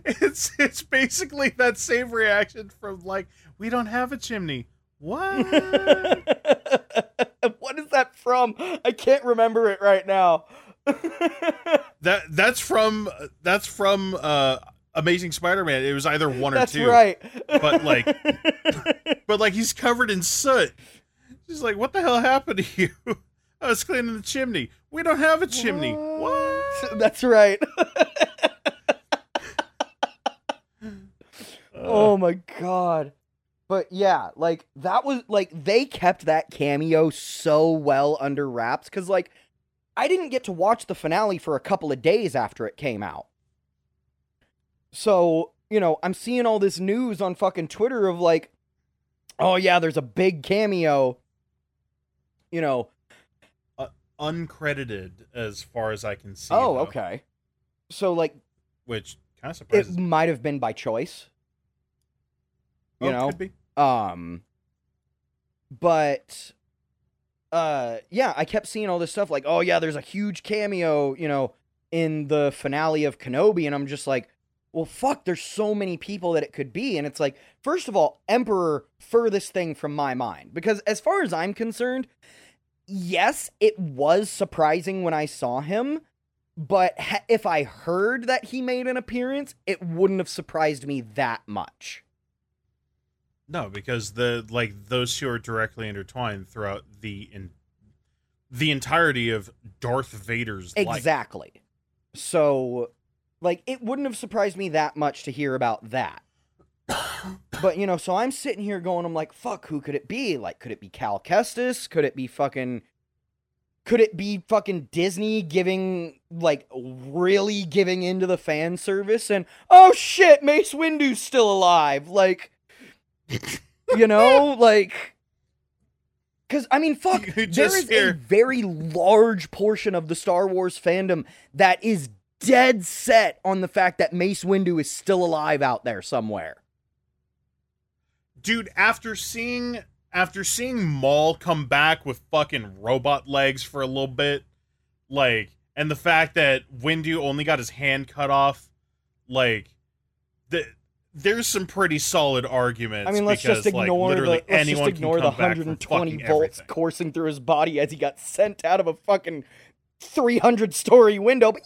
it's, it's basically that same reaction from like we don't have a chimney. What? what is that from? I can't remember it right now. that that's from that's from uh Amazing Spider Man. It was either one or That's two. right. But, like- But like he's covered in soot. She's like, what the hell happened to you? I was cleaning the chimney. We don't have a chimney. What? That's right. Uh, oh my god. But yeah, like that was like they kept that cameo so well under wraps cuz like I didn't get to watch the finale for a couple of days after it came out. So, you know, I'm seeing all this news on fucking Twitter of like oh yeah, there's a big cameo. You know, uncredited as far as I can see. oh, though, okay. So like Which kind of surprised, it might have been by choice. You Oh, know? Um, but uh yeah, I kept seeing all this stuff like, oh yeah, there's a huge cameo, you know, in the finale of Kenobi, and I'm just like, well, fuck, there's so many people that it could be. And it's like, first of all, Emperor, furthest thing from my mind. Because as far as I'm concerned, yes, it was surprising when I saw him. But ha- if I heard that he made an appearance, it wouldn't have surprised me that much. No, because the like those two are directly intertwined throughout the in the entirety of Darth Vader's life. Exactly. So, like, it wouldn't have surprised me that much to hear about that. but, you know, so I'm sitting here going, I'm like, fuck, who could it be? Like, could it be Cal Kestis? Could it be fucking. Could it be fucking Disney giving, like, really giving into the fan service? And, oh shit, Mace Windu's still alive. Like, you know, like. Because, I mean, fuck, there just a very large portion of the Star Wars fandom that is dead set on the fact that Mace Windu is still alive out there somewhere. Dude, after seeing after seeing Maul come back with fucking robot legs for a little bit, like and the fact that Windu only got his hand cut off, like the there's some pretty solid arguments. I mean, let's because, just like, ignore the let's just anyone can ignore the come back from 120 volts everything. coursing through his body as he got sent out of a fucking 300 story window. But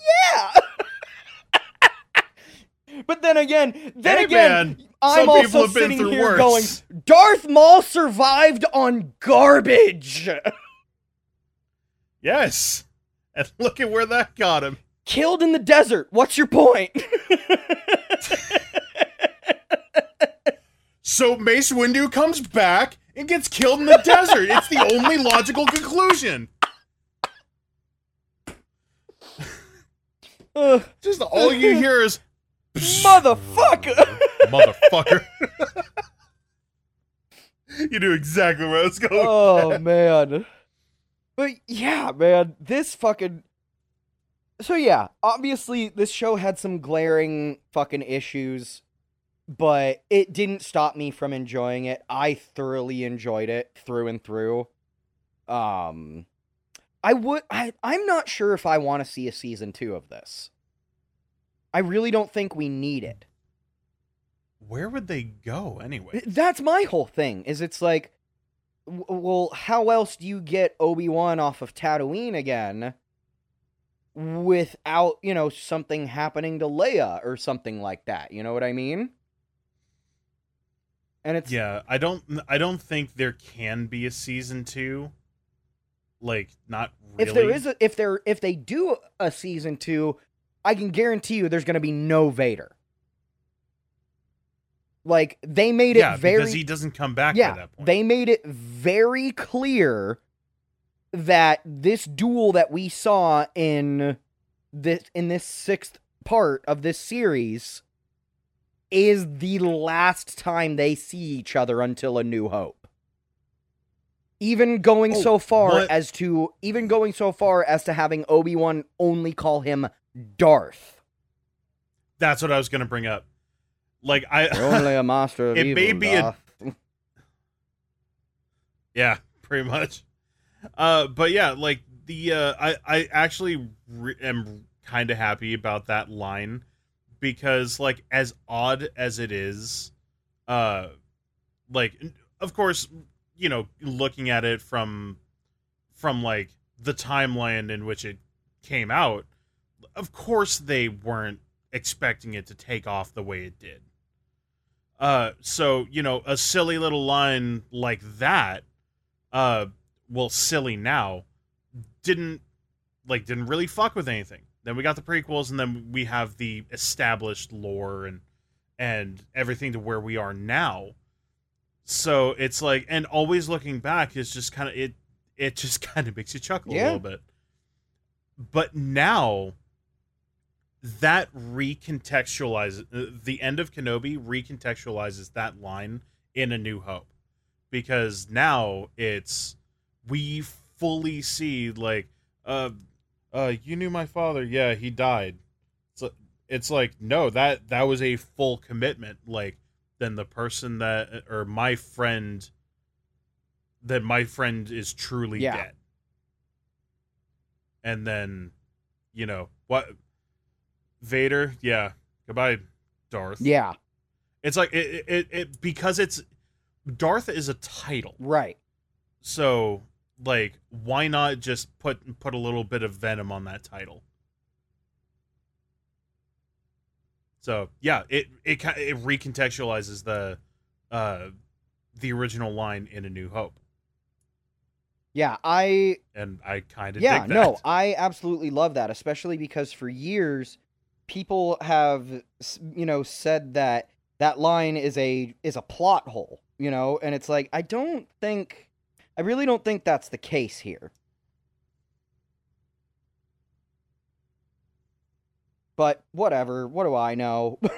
yeah. but then again, then Hey, again, man, I'm some also sitting here worse. going, Darth Maul survived on garbage. Yes, and look at where that got him. Killed in the desert. What's your point? So Mace Windu comes back and gets killed in the desert. It's the only logical conclusion. Ugh, Just all you hear is motherfucker. motherfucker. you knew exactly where I was going. oh man. But yeah, man, this fucking So yeah, obviously this show had some glaring fucking issues, but it didn't stop me from enjoying it. I thoroughly enjoyed it through and through. Um I would I I'm not sure if I want to see a season 2 of this. I really don't think we need it. Where would they go anyway? That's my whole thing. Is it's like, well, how else do you get Obi Wan off of Tatooine again, without you know something happening to Leia or something like that? You know what I mean? And it's Yeah, I don't. I don't think there can be a season two. Like, not really. if there is a if there if they do a season two, I can guarantee you there's going to be no Vader. Like they made it yeah, very because he doesn't come back yeah, by that point. they made it very clear that this duel that we saw in this in this sixth part of this series is the last time they see each other until a new hope. Even going Oh, so far what- as to even going so far as to having Obi-Wan only call him Darth. That's what I was gonna bring up. Like I, You're only a master of It evil. may be a- Darth. yeah, pretty much. Uh, but yeah, like the uh, I I actually re- am kind of happy about that line because like as odd as it is, uh, like of course you know looking at it from from like the timeline in which it came out, of course they weren't expecting it to take off the way it did. Uh, so you know, a silly little line like that, uh, well, silly now, didn't like didn't really fuck with anything. Then we got the prequels, and then we have the established lore and and everything to where we are now. So it's like, and always looking back is just kind of it. It just kind of makes you chuckle Yeah. a little bit. But now, that recontextualizes uh, the end of Kenobi recontextualizes that line in A New Hope because now it's we fully see like uh uh you knew my father yeah he died so it's like no that that was a full commitment like then the person that or my friend that my friend is truly Yeah. dead. And then, you know, what Vader, yeah, goodbye Darth. Yeah, It's like it, it, it because it's Darth is a title. right. So, like why not just put put a little bit of venom on that title? So, yeah, it it it recontextualizes the uh the original line in A New Hope. Yeah, I and I kind of yeah no i absolutely love that especially because for years people have you know said that that line is a is a plot hole you know and it's like i don't think i really don't think that's the case here. But whatever what do i know?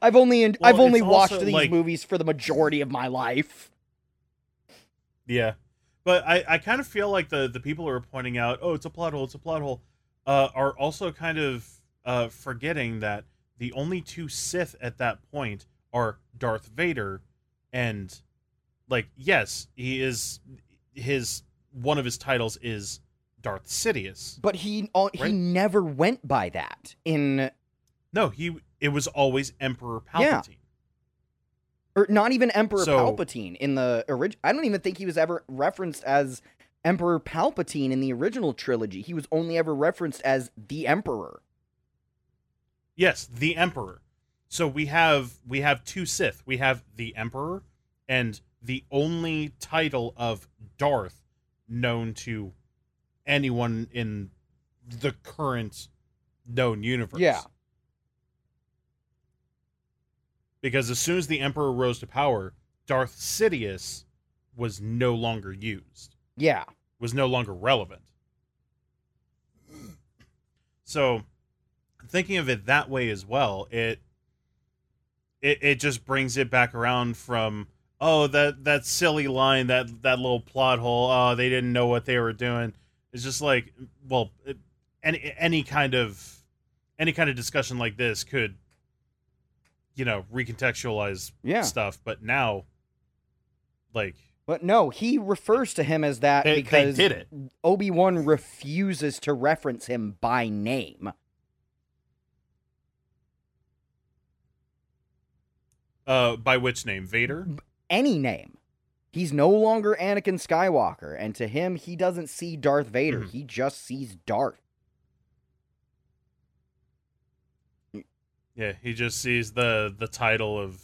I've only Well, i've only watched these like- movies for the majority of my life. Yeah, but I I kind of feel like the the people who are pointing out, oh, it's a plot hole, it's a plot hole, uh, are also kind of uh forgetting that the only two Sith at that point are Darth Vader, and like yes, he is his one of his titles is Darth Sidious. but he uh, he never went by that in No, he it was always Emperor Palpatine. Yeah. or not even Emperor So- Palpatine in the original. I don't even think he was ever referenced as Emperor Palpatine in the original trilogy. He was only ever referenced as the Emperor. Yes, the Emperor. So we have we have two Sith. We have the Emperor and the only title of Darth known to anyone in the current known universe. Yeah. Because as soon as the Emperor rose to power, Darth Sidious was no longer used. Yeah, was no longer relevant. So, thinking of it that way as well, it it it just brings it back around from oh that that silly line that that little plot hole oh they didn't know what they were doing. It's just like well it, any any kind of any kind of discussion like this could you know recontextualize yeah. stuff, but now like But no, he refers to him as that they, they because did it. Obi Wan refuses to reference him by name. Uh, by which name? Vader. Any name. He's no longer Anakin Skywalker, and to him, he doesn't see Darth Vader. Mhm. He just sees Darth. Yeah, he just sees the the title of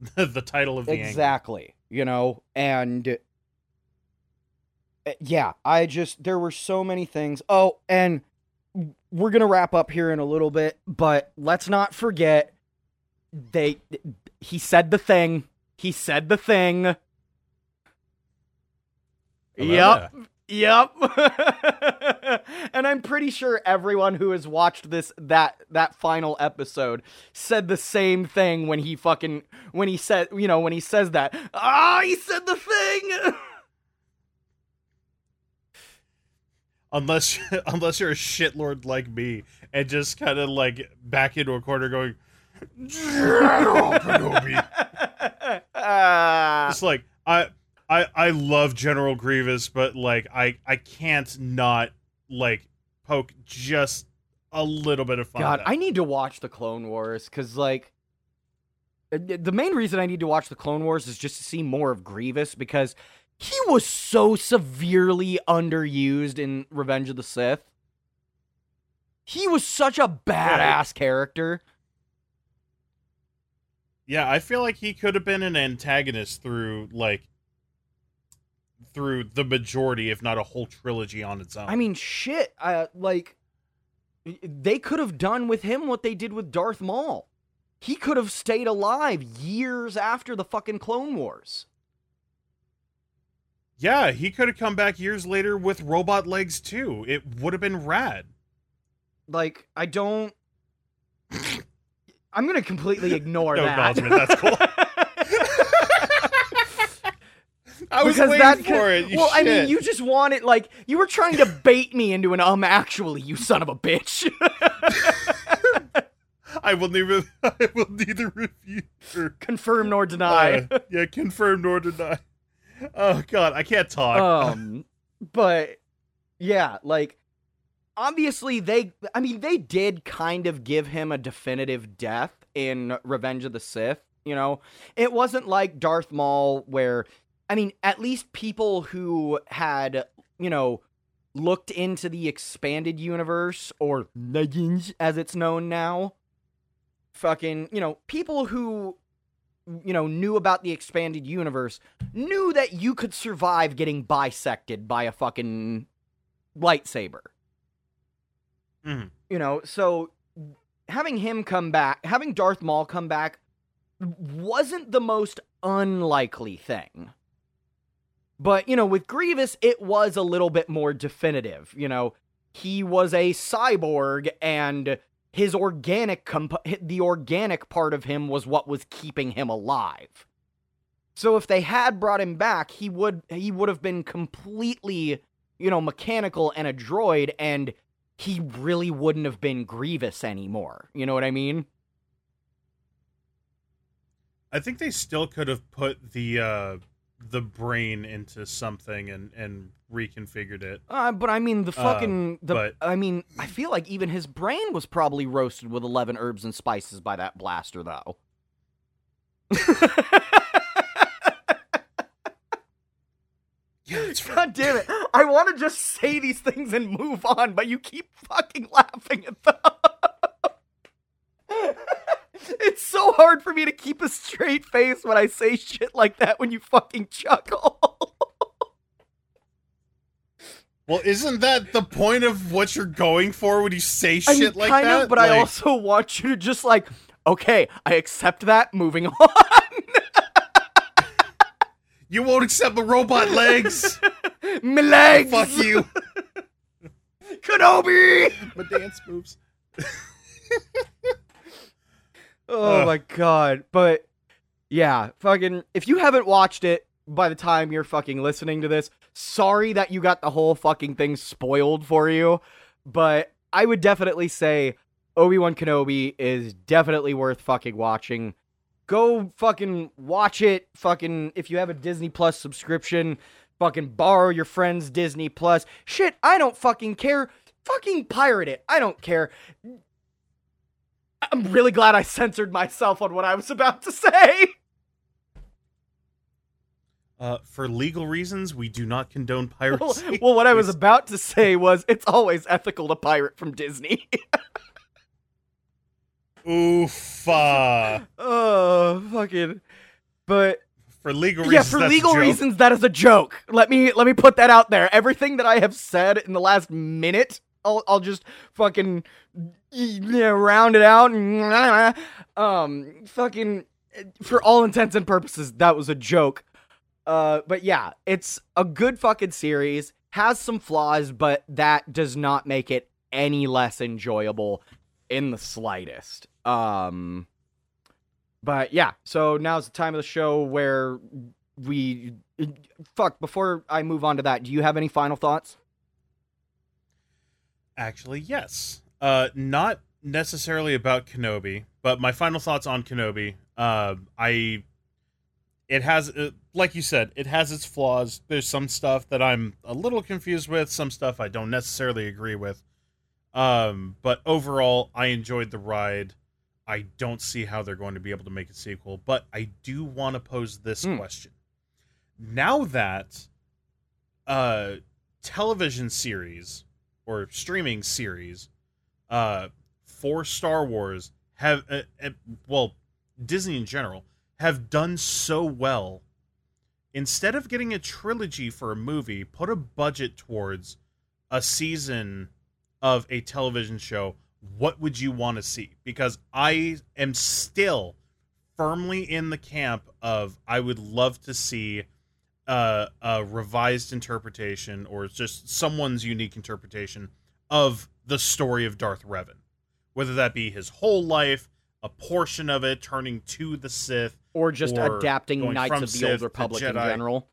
the title of the angle. exactly you know and uh, yeah i just there were so many things oh and we're gonna wrap up here in a little bit but let's not forget they he said the thing he said the thing yep Yep. and I'm pretty sure everyone who has watched this that that final episode said the same thing when he fucking when he said, you know, when he says that. Ah, he said the thing. Unless unless you're a shitlord like me and just kind of like back into a corner going, General Kenobi. It's like I I I love General Grievous, but like I I can't not like poke just a little bit of fun. God, I need to watch the Clone Wars because, like, uh, the main reason I need to watch the Clone Wars is just to see more of Grievous because he was so severely underused in Revenge of the Sith. He was such a badass character. Yeah, I feel like he could have been an antagonist through like through the majority, if not a whole trilogy on its own. I mean, shit. Uh, like, they could have done with him what they did with Darth Maul. He could have stayed alive years after the fucking Clone Wars. yeah, he could have come back years later with robot legs too. It would have been rad. Like, I don't. I'm gonna completely ignore No that. acknowledgement, that's cool. I was because waiting that for it. You well, I mean, you just wanted like you were trying to bait me into an um. Actually, you son of a bitch. I will neither. I will neither refute or Confirm nor deny. uh, yeah, confirm nor deny. oh god, I can't talk. um but yeah like obviously they i mean they did kind of give him a definitive death in revenge of the sith you know it wasn't like darth maul where i mean at least people who had you know looked into the expanded universe or legends as it's known now fucking you know people who you know knew about the expanded universe knew that you could survive getting bisected by a fucking lightsaber. Mhm. You know, so having him come back, having Darth Maul come back wasn't the most unlikely thing. But, you know, with Grievous, it was a little bit more definitive. You know, he was a cyborg and his organic comp- the organic part of him was what was keeping him alive. So if they had brought him back, he would he would have been completely, you know, mechanical and a droid and he really wouldn't have been Grievous anymore. You know what I mean? I think they still could have put the uh the brain into something and and reconfigured it. Uh, but I mean the fucking the but- I mean I feel like even his brain was probably roasted with 11 herbs and spices by that blaster though. Yeah, that's God damn it. I want to just say these things and move on, but you keep fucking laughing at them. it's so hard for me to keep a straight face when I say shit like that when you fucking chuckle. Well, isn't that the point of what you're going for when you say I shit mean, like kind that? of, but I also want you to just like, okay, I accept that, moving on. You won't accept the robot legs. My legs! Fuck you. Kenobi! My dance moves. Oh Ugh. my god. But yeah, fucking if you haven't watched it by the time you're fucking listening to this, sorry that you got the whole fucking thing spoiled for you, but I would definitely say Obi-Wan Kenobi is definitely worth fucking watching. Go fucking watch it. Fucking if you have a Disney Plus subscription, fucking borrow your friend's Disney Plus. Shit, I don't fucking care. Fucking pirate it. I don't care. I'm really glad I censored myself on what I was about to say. Uh, for legal reasons, we do not condone piracy. well, what I was about to say was it's always ethical to pirate from Disney. Oof. uh, oh, fucking. But for legal reasons, yeah, for that's a legal joke. reasons, that is a joke. Let me let me put that out there. Everything that I have said in the last minute, I'll I'll just fucking yeah, round it out. Um, fucking for all intents and purposes, that was a joke. Uh, but yeah, it's a good fucking series. Has some flaws, but that does not make it any less enjoyable in the slightest. Um, but yeah, so now's the time of the show where we fuck. Before I move on to that, do you have any final thoughts? Actually, yes. Uh, not necessarily about Kenobi, but my final thoughts on Kenobi. Uh, I, it has, uh, like you said, it has its flaws. There's some stuff that I'm a little confused with. Some stuff I don't necessarily agree with. Um, but overall, I enjoyed the ride. I don't see how they're going to be able to make a sequel, but I do want to pose this Hmm. question. Now that uh television series or streaming series uh for Star Wars have uh, uh, well Disney in general have done so well instead of getting a trilogy for a movie put a budget towards a season of a television show what would you want to see? Because I am still firmly in the camp of I would love to see uh, a revised interpretation or just someone's unique interpretation of the story of Darth Revan, whether that be his whole life, a portion of it turning to the Sith, Or just Or adapting Knights of the Sith Old Republic in general?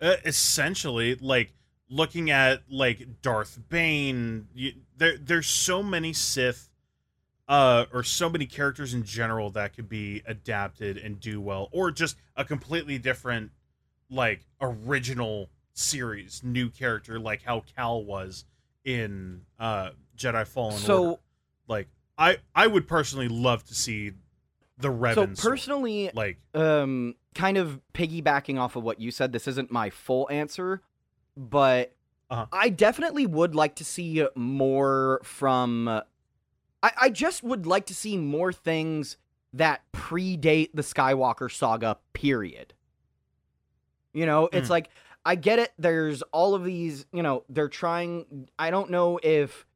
uh, essentially like looking at like Darth Bane. You, there, there's so many Sith. Uh, or so many characters in general that could be adapted and do well, or just a completely different like original series new character like how Cal was in uh Jedi Fallen so Order. Like I I would personally love to see the so Revan sword. personally like um kind of piggybacking off of what you said this isn't my full answer but Uh-huh. i definitely would like to see more from I, I just would like to see more things that predate the skywalker saga period you know it's Mm. like i get it there's all of these you know they're trying i don't know if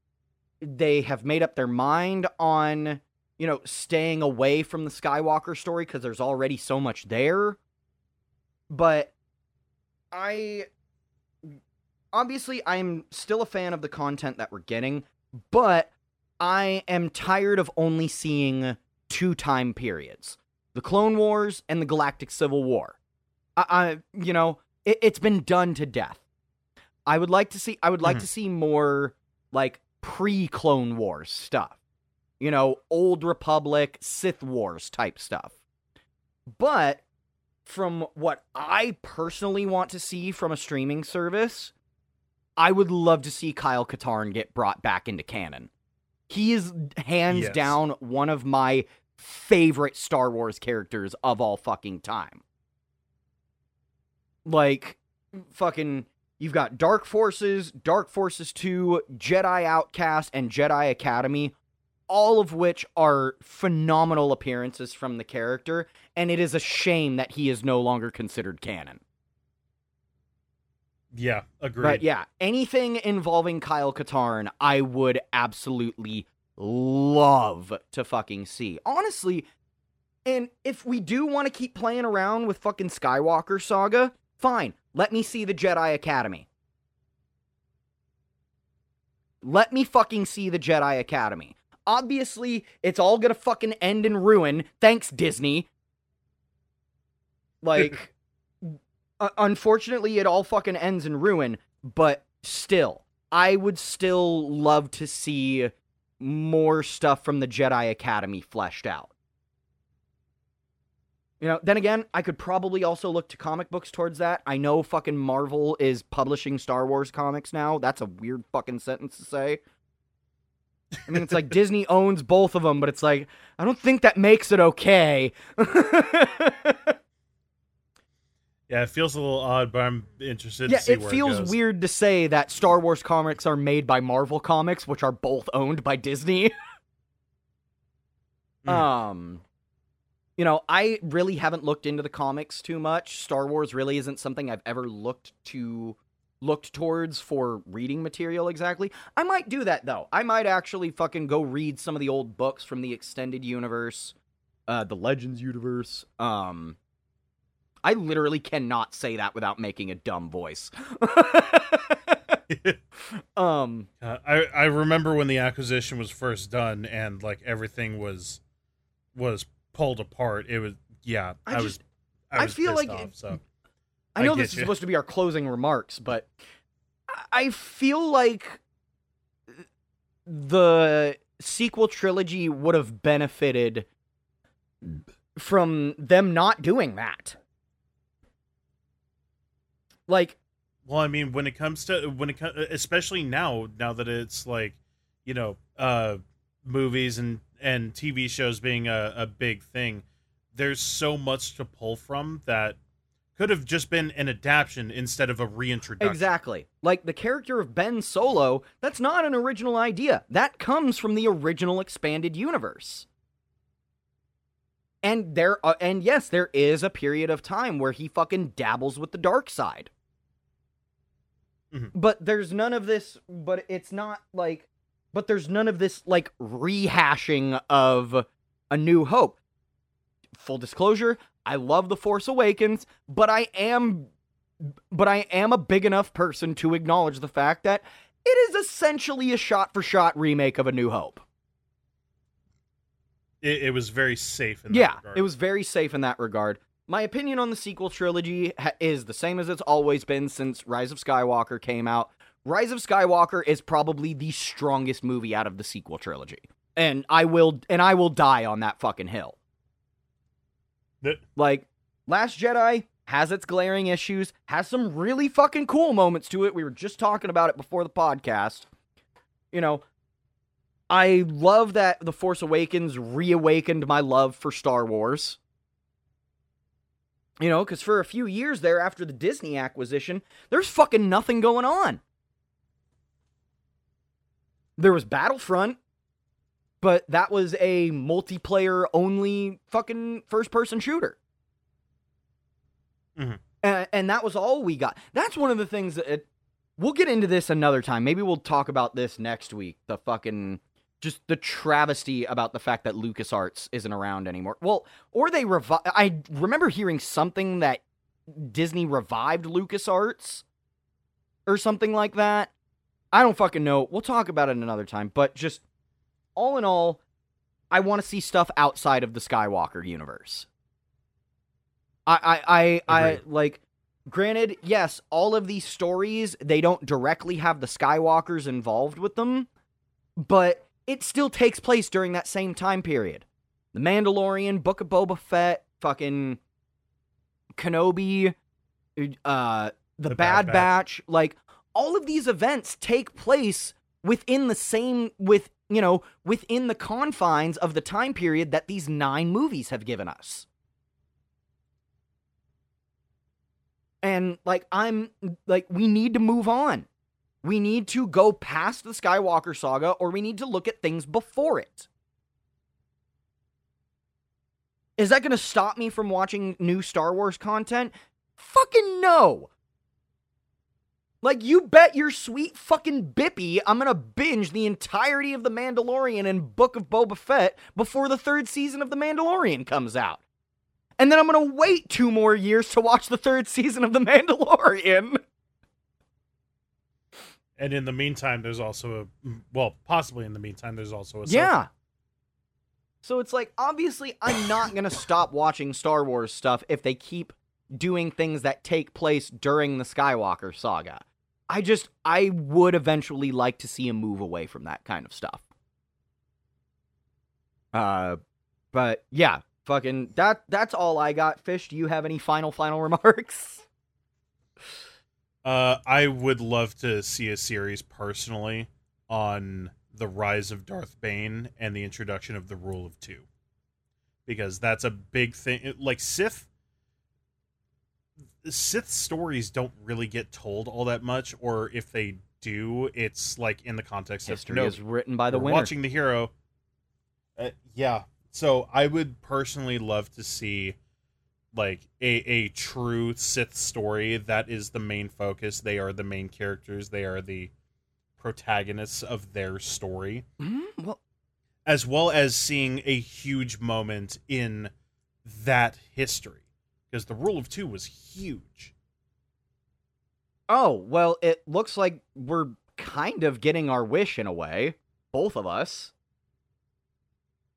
they have made up their mind on you know, staying away from the Skywalker story because there's already so much there. But I obviously I'm still a fan of the content that we're getting, but I am tired of only seeing two time periods. The Clone Wars and the Galactic Civil War. I, I you know, it, it's been done to death. I would like to see I would like Mhm. to see more like pre Clone Wars stuff you know, old Republic, Sith Wars type stuff. But from what I personally want to see from a streaming service, I would love to see Kyle Katarn get brought back into canon. He is hands Yes. down one of my favorite Star Wars characters of all fucking time. Like, fucking, you've got Dark Forces, Dark Forces 2, Jedi Outcast, and Jedi Academy all of which are phenomenal appearances from the character, and it is a shame that he is no longer considered canon. Yeah, agreed. But yeah, anything involving Kyle Katarn, I would absolutely love to fucking see. Honestly, and if we do want to keep playing around with fucking Skywalker saga, fine. Let me see the Jedi Academy. Let me fucking see the Jedi Academy. Obviously, it's all gonna fucking end in ruin. Thanks, Disney. Like, uh, unfortunately, it all fucking ends in ruin, but still, I would still love to see more stuff from the Jedi Academy fleshed out. You know, then again, I could probably also look to comic books towards that. I know fucking Marvel is publishing Star Wars comics now. That's a weird fucking sentence to say. I mean, it's like Disney owns both of them, but it's like, I don't think that makes it okay. yeah, it feels a little odd, but I'm interested yeah, to see it where feels it weird to say that Star Wars comics are made by Marvel Comics, which are both owned by Disney. Mm. Um, you know, I really haven't looked into the comics too much. Star Wars really isn't something I've ever looked to looked towards for reading material exactly. I might do that though. I might actually fucking go read some of the old books from the extended universe, uh the Legends universe. Um I literally cannot say that without making a dumb voice. um Uh, I I remember when the acquisition was first done and like everything was was pulled apart. It was yeah. I I, was. just- I, I was feel like off, it- so I I know get this is supposed to be our closing remarks, but I- I feel like the sequel trilogy would have benefited from them not doing that. Like, Well, I mean, when it comes to when it comes, especially now, now that it's like, you know, uh, movies and and TV shows being a, a big thing, there's so much to pull from that could have just been an adaptation instead of a reintroduction. exactly. Like the character of Ben Solo, that's not an original idea. That comes from the original expanded universe. And there uh, and yes, there is a period of time where he fucking dabbles with the dark side. Mhm. But there's none of this but it's not like but there's none of this like rehashing of a new hope. Full disclosure, I love The Force Awakens, but I am but I am a big enough person to acknowledge the fact that it is essentially a shot for shot remake of A New Hope. It, it was very safe. In that Yeah, regard. it was very safe in that regard. My opinion on the sequel trilogy ha- is the same as it's always been since Rise of Skywalker came out. Rise of Skywalker is probably the strongest movie out of the sequel trilogy. And I will and I will die on that fucking hill. Like Last Jedi, has its glaring issues, has some really fucking cool moments to it. We were just talking about it before the podcast. You know, I love that The Force Awakens reawakened my love for Star Wars. You know, because for a few years there after the Disney acquisition, there's fucking nothing going on. There was Battlefront, but that was a multiplayer only fucking first person shooter. Mhm. And, and that was all we got. That's one of the things that it, we'll get into this another time. Maybe we'll talk about this next week. The fucking just the travesty about the fact that LucasArts isn't around anymore. Well, or they revi- I remember hearing something that Disney revived LucasArts or something like that. I don't fucking know. We'll talk about it another time, but just all in all, I want to see stuff outside of the Skywalker universe. I I I, I like granted, yes, all of these stories they don't directly have the Skywalkers involved with them, but it still takes place during that same time period. The Mandalorian, Book of Boba Fett, fucking Kenobi, uh the, The Bad, Bad Batch, like all of these events take place within the same with you know within the confines of the time period that these nine movies have given us. And like i'm like we need to move on we need to go past the skywalker saga or we need to look at things before it is that going to stop me from watching new star wars content fucking no like, you bet your sweet fucking bippy I'm gonna binge the entirety of The Mandalorian and Book of Boba Fett before the third season of The Mandalorian comes out. And then I'm gonna wait two more years to watch the third season of The Mandalorian. And in the meantime, there's also a well, possibly in the meantime, there's also a Yeah. So it's like, obviously, I'm not gonna stop watching Star Wars stuff if they keep doing things that take place during the Skywalker saga. I just, I would eventually like to see a move away from that kind of stuff. Uh, but yeah, fucking that. That's all I got. Fish, do you have any final final remarks? Uh, I would love to see a series personally on the rise of Darth Bane and the introduction of the Rule of Two, because that's a big thing. Like Sith, Sith stories don't really get told all that much, or if they do, it's like in the context History of no, is written by the winner. watching the hero. Uh, yeah, so I would personally love to see like a a true Sith story that is the main focus. They are the main characters. They are the protagonists of their story, Mm, well, as well as seeing a huge moment in that history. Because the rule of two was huge. oh well, it looks like we're kind of getting our wish in a way, both of us.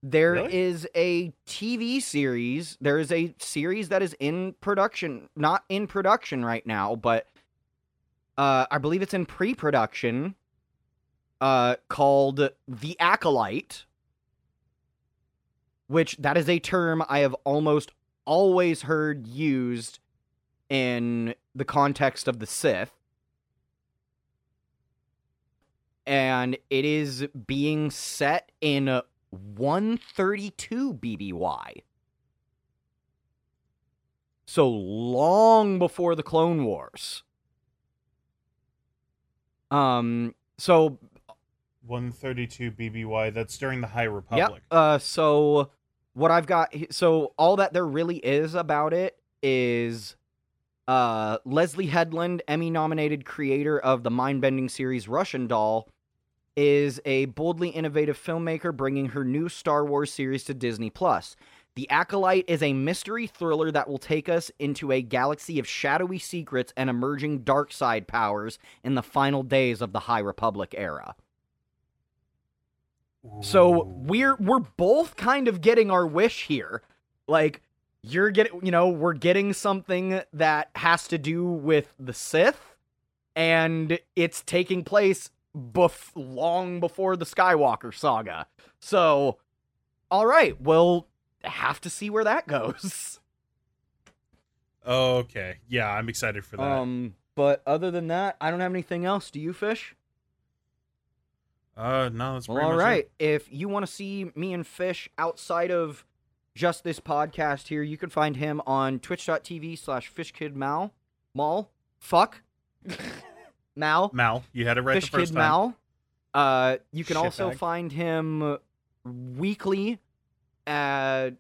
There is Really? a TV series. There is a series that is in production, not in production right now, but uh, I believe it's in pre-production. Uh, called The Acolyte, which that is a term I have almost always heard used in the context of the Sith. And it is being set in 132 BBY. So long before the Clone Wars. Um so 132 BBY. That's during the High. Republic. Uh, so what I've got, so all that there really is about it is, uh, Leslie Headland, Emmy-nominated creator of the mind-bending series Russian Doll, is a boldly innovative filmmaker bringing her new Star Wars series to Disney Plus. The Acolyte is a mystery thriller that will take us into a galaxy of shadowy secrets and emerging dark side powers in the final days of the High Republic era. So we're we're both kind of getting our wish here. Like you're getting, you know, we're getting something that has to do with the Sith and it's taking place bef- long before the Skywalker saga. So all right, we'll have to see where that goes. Okay. Yeah, I'm excited for that. Um, but other than that, I don't have anything else. Do you, Fish? uh, no, that's Well, pretty all much right. it. If you want to see me and Fish outside of just this podcast here, you can find him on twitch.tv slash fishkidmal. Mal. Fuck. Mal. Mal, you had it right Fish the first Kid time. Mal. Uh, you can also Shitbag. find him weekly uh,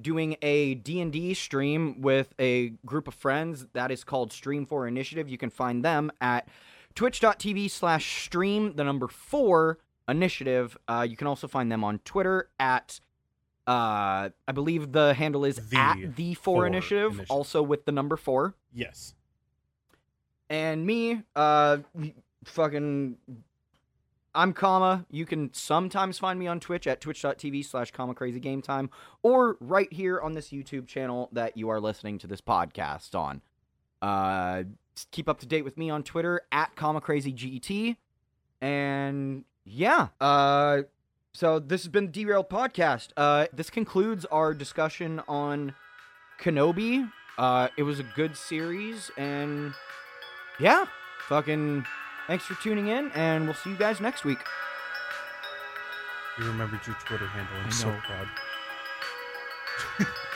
doing a D&D stream with a group of friends that is called Stream 4 Initiative. You can find them at twitch.tv slash stream, the number 4 initiative. Uh, you can also find them on Twitter at, uh, I believe the handle is The at the 4 4 initiative, Initiative. also with the number 4 Yes. And me, uh, fucking, I'm comma. You can sometimes find me on Twitch at twitch.tv slash kamakrazy game time, or right here on this YouTube channel that you are listening to this podcast on. Uh, keep up to date with me on Twitter at kamakrazy get, and yeah, uh. So this has been the Derailed Podcast. Uh, this concludes our discussion on Kenobi. Uh, it was a good series, and yeah, fucking thanks for tuning in, and we'll see you guys next week. You remembered your Twitter handle. I'm I so proud.